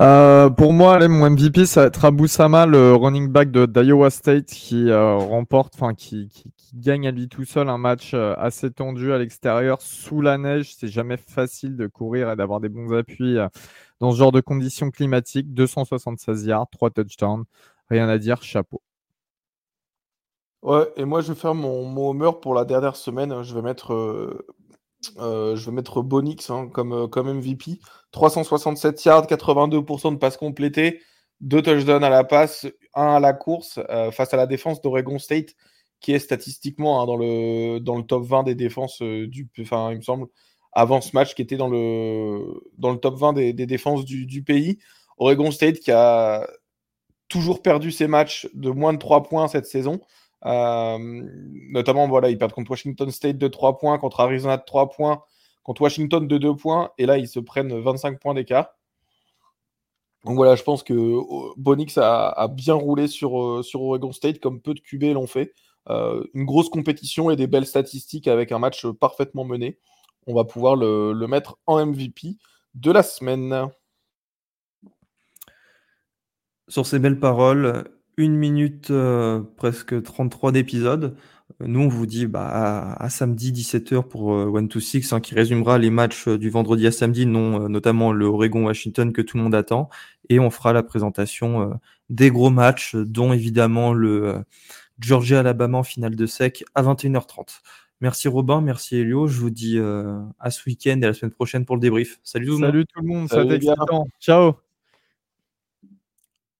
Euh, pour moi, mon MVP, ça va être Abu Sama, le running back de d'Iowa State, qui euh, remporte, enfin qui, qui, gagne à lui tout seul un match euh, assez tendu à l'extérieur, sous la neige. C'est jamais facile de courir et d'avoir des bons appuis dans ce genre de conditions climatiques. 276 yards, 3 touchdowns, rien à dire, chapeau. Ouais, et moi je vais faire mon, mon homer pour la dernière semaine. Je vais mettre euh, je vais mettre Bonix hein, comme, euh, MVP. 367 yards, 82% de passes complétées, 2 touchdowns à la passe, 1 à la course euh, face à la défense d'Oregon State, qui est statistiquement hein, dans, le, top 20 des défenses du. Enfin, il me semble, avant ce match, qui était dans le, top 20 des, des défenses du, du, pays. Oregon State qui a toujours perdu ses matchs de moins de 3 points cette saison. Euh, notamment, voilà, ils perdent contre Washington State de 3 points, contre Arizona de 3 points, contre Washington de 2 points, et là, ils se prennent 25 points d'écart. Donc voilà, je pense que oh, Bonix a, bien roulé sur, euh, sur Oregon State, comme peu de QB l'ont fait. Euh, une grosse compétition et des belles statistiques avec un match parfaitement mené. On va pouvoir le mettre en MVP de la semaine. Sur ces belles paroles, une minute euh, presque 33 d'épisode. Nous, on vous dit bah, à, samedi 17h pour euh, One to Six, hein, qui résumera les matchs euh, du vendredi à samedi, non, notamment le Oregon-Washington que tout le monde attend. Et on fera la présentation des gros matchs, dont évidemment le Georgia-Alabama en finale de sec à 21h30. Merci Robin, merci Elio. Je vous dis à ce week-end et à la semaine prochaine pour le débrief. Salut tout le monde. Salut tout le monde, ça Ciao.